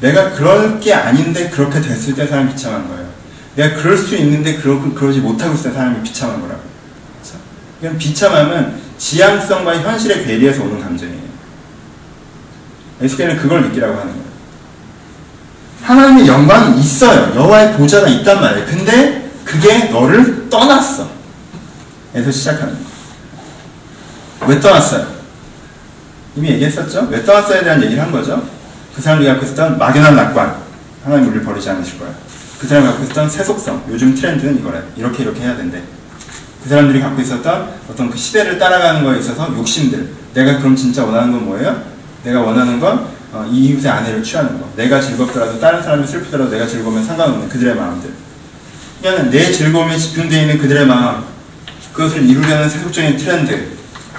내가 그럴 게 아닌데 그렇게 됐을 때 사람이 비참한 거예요. 내가 그럴 수 있는데 그러, 그러지 못하고 있을 때 사람이 비참한 거라고. 그렇죠? 비참함은 지향성과 현실의 괴리에서 오는 감정이에요. 에스겔은 그걸 느끼라고 하는 거예요. 하나님의 영광이 있어요. 여호와의 보좌가 있단 말이에요. 근데 그게 너를 떠났어. 에서 시작하는 거예요. 왜 떠났어요? 이미 얘기했었죠? 왜 떠났어에 대한 얘기를 한 거죠? 그 사람들이 갖고 있었던 막연한 낙관. 하나님 우리를 버리지 않으실 거야. 그 사람이 갖고 있었던 세속성. 요즘 트렌드는 이거래. 이렇게 이렇게 해야 된대. 그 사람들이 갖고 있었던 어떤 그 시대를 따라가는 거에 있어서 욕심들. 내가 그럼 진짜 원하는 건 뭐예요? 내가 원하는 건 어, 이 이웃의 아내를 취하는 거. 내가 즐겁더라도 다른 사람이 슬프더라도 내가 즐거우면 상관없는 그들의 마음들. 그냥 내 즐거움에 집중되어 있는 그들의 마음. 그것을 이루려는 세속적인 트렌드.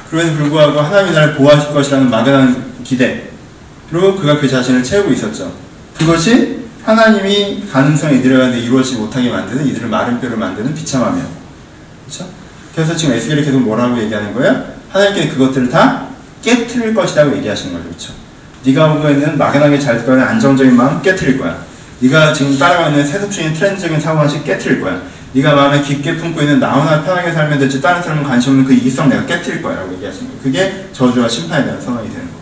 그럼에도 불구하고 하나님이 나를 보호하실 것이라는 막연한 기대. 그리고 그가 그 자신을 채우고 있었죠. 그것이 하나님이 가능성 이들에 가는데 이루어지지 못하게 만드는 이들을 마른 뼈를 만드는 비참함이에요. 그렇죠? 그래서 지금 에스겔이 계속 뭐라고 얘기하는 거예요? 하나님께 그것들을 다 깨트릴 것이라고 얘기하시는 거죠. 그렇죠? 네가 보고 있는 막연하게 잘 거는 안정적인 마음 깨트릴 거야. 네가 지금 따라가고 있는 세속적인 트렌드적인 사고방식 깨트릴 거야. 네가 마음에 깊게 품고 있는 나 혼자 편하게 살면 되지 다른 사람은 관심 없는 그 이기성 내가 깨트릴 거야 라고 얘기하시는 거예요. 그게 저주와 심판에 대한 선언이 되는 거예요.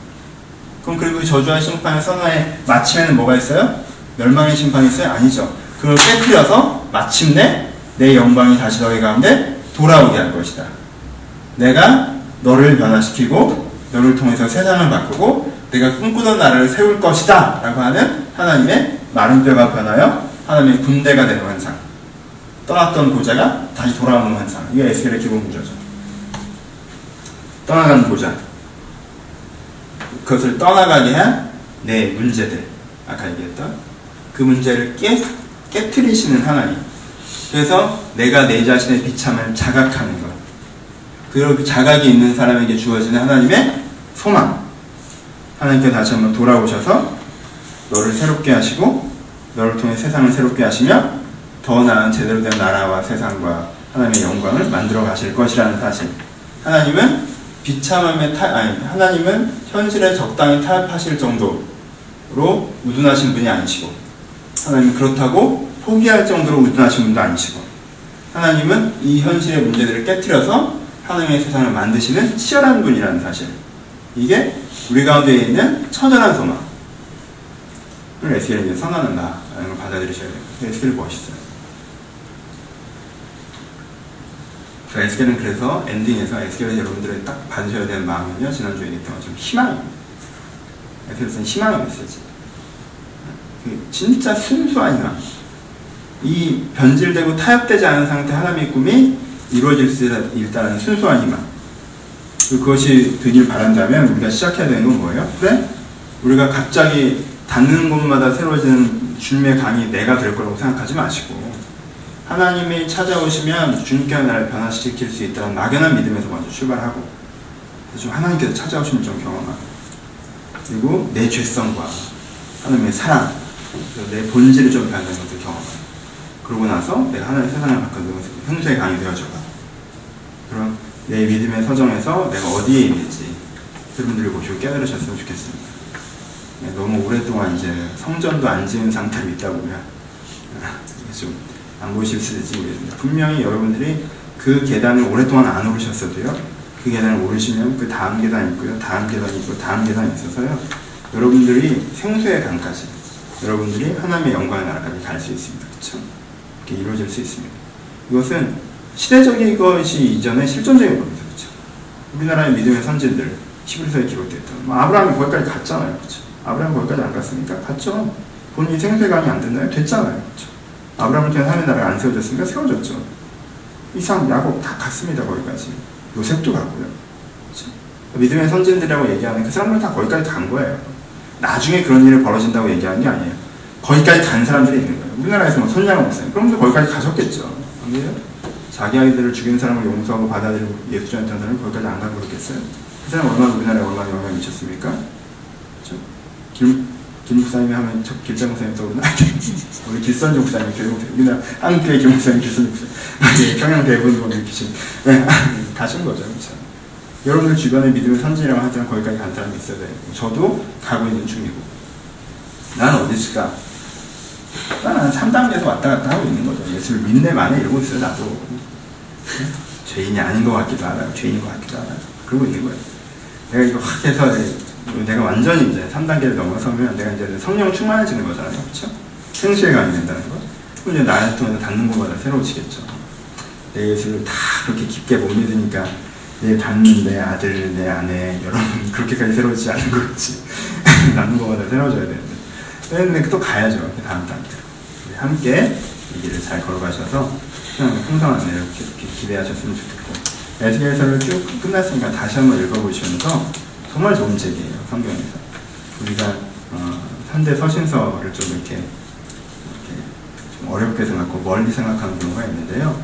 그럼 그리고 저주와 심판의 선언의 마침에는 뭐가 있어요? 멸망의 심판이 있어요? 아니죠. 그걸 깨뜨려서 마침내 내 영광이 다시 너희 가운데 돌아오게 할 것이다. 내가 너를 변화시키고 너를 통해서 세상을 바꾸고 내가 꿈꾸던 나라를 세울 것이다 라고 하는 하나님의 마른 뼈가 변하여 하나님의 군대가 되는 환상. 떠났던 보좌가 다시 돌아오는 환상. 이게 에스겔의 기본 구조죠. 떠나가는 보좌. 그것을 떠나가게 한 내 문제들. 아까 얘기했던 그 문제를 깨, 깨트리시는 하나님. 그래서 내가 내 자신의 비참을 자각하는 것. 그리고 그 자각이 있는 사람에게 주어지는 하나님의 소망 하나님께 다시 한번 돌아오셔서 너를 새롭게 하시고 너를 통해 세상을 새롭게 하시며 더 나은 제대로 된 나라와 세상과 하나님의 영광을 만들어 가실 것이라는 사실 하나님은 비참함에 타, 아니, 하나님은 현실에 적당히 타협하실 정도로 우둔하신 분이 아니시고, 하나님은 그렇다고 포기할 정도로 우둔하신 분도 아니시고, 하나님은 이 현실의 문제들을 깨뜨려서 하나님의 세상을 만드시는 치열한 분이라는 사실. 이게 우리 가운데 있는 처절한 소망. 을 에스겔이 선언한다라는 걸 받아들이셔야 돼요. 에스겔이 멋있어요. 그 에스겔은 그래서 엔딩에서 에스겔의 여러분들이 딱 받으셔야 되는 마음은요, 지난주에 얘기했던 것처럼 희망입니다. 에스겔은 희망의 메시지. 그 진짜 순수한 희망. 이 변질되고 타협되지 않은 상태 하나님의 꿈이 이루어질 수 있다는 순수한 희망. 그것이 되길 바란다면 우리가 시작해야 되는 건 뭐예요? 그래? 우리가 갑자기 닿는 곳마다 새로워지는 주님의 강이 내가 될 거라고 생각하지 마시고 하나님이 찾아오시면 주님께 나를 변화시킬 수 있다는 막연한 믿음에서 먼저 출발하고 좀 하나님께서 찾아오시면 좀 경험하고 그리고 내 죄성과 하나님의 사랑 내 본질을 좀 변하는 것도 경험하고 그러고 나서 내가 하나님의 세상을 바꾸는 형수의 강이 되어져가 그럼 내 믿음의 서정에서 내가 어디에 있는지 여러분들이 보시고 깨달으셨으면 좋겠습니다. 네, 너무 오랫동안 이제 성전도 안 지은 상태로 있다 보면 좀안 보실 수 있을지 모르겠습니다. 분명히 여러분들이 그 계단을 오랫동안 안 오르셨어도요. 그 계단을 오르시면 그 다음 계단이 있고요. 다음 계단이 있고 다음 계단이 있어서요. 여러분들이 생수의 강까지 여러분들이 하나님의 영광의 나라까지 갈 수 있습니다. 그렇죠? 이렇게 이루어질 수 있습니다. 이것은 시대적인 것이 이전에 실존적인 겁니다. 그렇죠? 우리나라의 믿음의 선진들 11서에 기록됐던 뭐 아브라함이 거기까지 갔잖아요. 그렇죠? 아브라함 거기까지 안 갔습니까? 갔죠. 본인이 생수의강이 안 됐나요? 됐잖아요. 그렇죠? 아브라함을 통해 하나님의 나라가 안 세워졌습니까? 세워졌죠. 이상, 야곱 다 갔습니다. 거기까지. 요셉도 갔고요. 그렇죠? 믿음의 선진들이라고 얘기하는 그 사람들 다 거기까지 간 거예요. 나중에 그런 일이 벌어진다고 얘기하는 게 아니에요. 거기까지 간 사람들이 있는 거예요. 우리나라에서 뭐 손양을 목사님. 그러면서 거기까지 가셨겠죠. 안 그래요? 자기 아이들을 죽인 사람을 용서하고 받아들이고 예수 전했던 사람이 거기까지 안 가고 그랬겠어요? 그 사람 얼마나 우리나라에 얼마나 영향을 미쳤습니까? 길, 김 목사님이 하면 저 길장 목사님 떠오르나? 우리 길선주 목사님, 교육 우리나라 한국교회 김 목사님, 길선주 목사님, 평양 대부분 계신 네, 가신 거죠, 그렇죠? 여러분들 주변에 믿음의 선진이라고 할 때는 거기까지 간 사람이 있어야 돼요. 저도 가고 있는 중이고. 나는 어디 있을까? 나는 3단계에서 왔다 갔다 하고 있는 거죠. 예수를 믿네 만에 이러고 있어요, 나도. 죄인이 아닌 것 같기도 하다, 죄인인 것 같기도 하다. 그러고 있는 거예요. 내가 이거 확 해서 내가 완전히 이제 3단계를 넘어서면 내가 이제 성령 충만해지는 거잖아요. 그렇죠? 생수의 강이 된다는 거. 그럼 이제 나를 통해서 닿는 곳마다 새로워지겠죠. 내 예수를 다 그렇게 깊게 못 믿으니까 내 닿는 내 아들, 내 아내, 여러분 그렇게까지 새로워지지 않는 거겠지. 닿는 곳마다 새로워져야 되는데. 근데 또 가야죠. 그 다음 단계로. 함께 이 길을 잘 걸어가셔서 그냥 풍성한 은혜를 기대하셨으면 좋겠고 에스겔서를 쭉 끝났으니까 다시 한번 읽어보시면서 정말 좋은 책이에요. 성경에서. 우리가 어, 현대 서신서를 좀 이렇게, 이렇게 좀 어렵게 생각하고 멀리 생각하는 경우가 있는데요.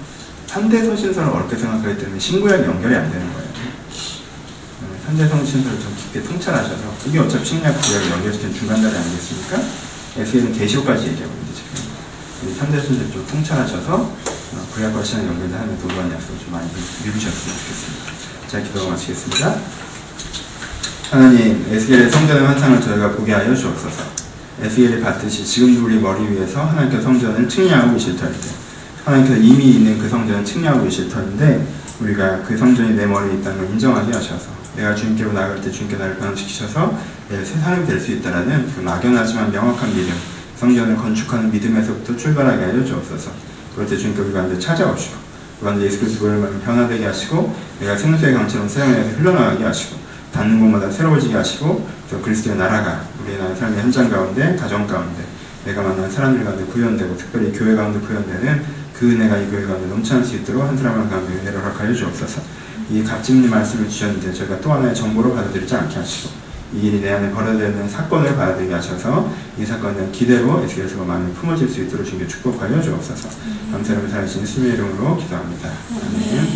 현대 서신서를 어렵게 생각하기 때문에 신구약 연결이 안 되는 거예요. 현대 서신서를 좀 깊게 통찰하셔서 이게 어차피 신약 구약을 연결시키는 중간다리 아니겠습니까? 에스겔은 계시록까지 얘기하고 있는데 지금 현대 서신서를 좀 통찰하셔서 어, 구약과 신약 연결하는 도도한 약속을 좀 많이 누리셨으면 좋겠습니다. 자, 기도 마치겠습니다. 하나님, 에스겔의 성전의 환상을 저희가 보게 하여 주옵소서. 에스겔이 봤듯이 지금도 우리 머리 위에서 하나님께 성전을 측량하고 계실 터인데, 하나님께서 이미 있는 그 성전을 측량하고 계실 터인데, 우리가 그 성전이 내 머리에 있다는 걸 인정하게 하셔서, 내가 주님께로 나갈 때 주님께 나를 변화시키셔서 내 세상이 될 수 있다라는 그 막연하지만 명확한 믿음, 성전을 건축하는 믿음에서부터 출발하게 하여 주옵소서. 그럴 때 주님께 우리가 이제 찾아오시고, 그 가운데 예수 그리스도 보혈만 변화되게 하시고 내가 생수의 강처럼 세상에 흘러나가게 하시고 닿는 곳마다 새로워지게 하시고 또 그리스도의 나라가 우리의 나의 삶의 현장 가운데 가정 가운데 내가 만난 사람들 가운데 구현되고 특별히 교회 가운데 구현되는 그 은혜가 이 교회 가운데 넘쳐날 수 있도록 한 사람 한 가운데 은혜를 허락하여 주옵소서. 이 값짓는 말씀을 주셨는데 저희가 또 하나의 정보로 받아들이지 않게 하시고 이 일이 내 안에 벌어지는 사건을 받아들이게 하셔서 이 대한 기대로 에스겔서가 많이 품어질 수 있도록 주님께 축복하여 주옵소서. 감사를 살아계신 예수님의 이름으로 기도합니다. 아멘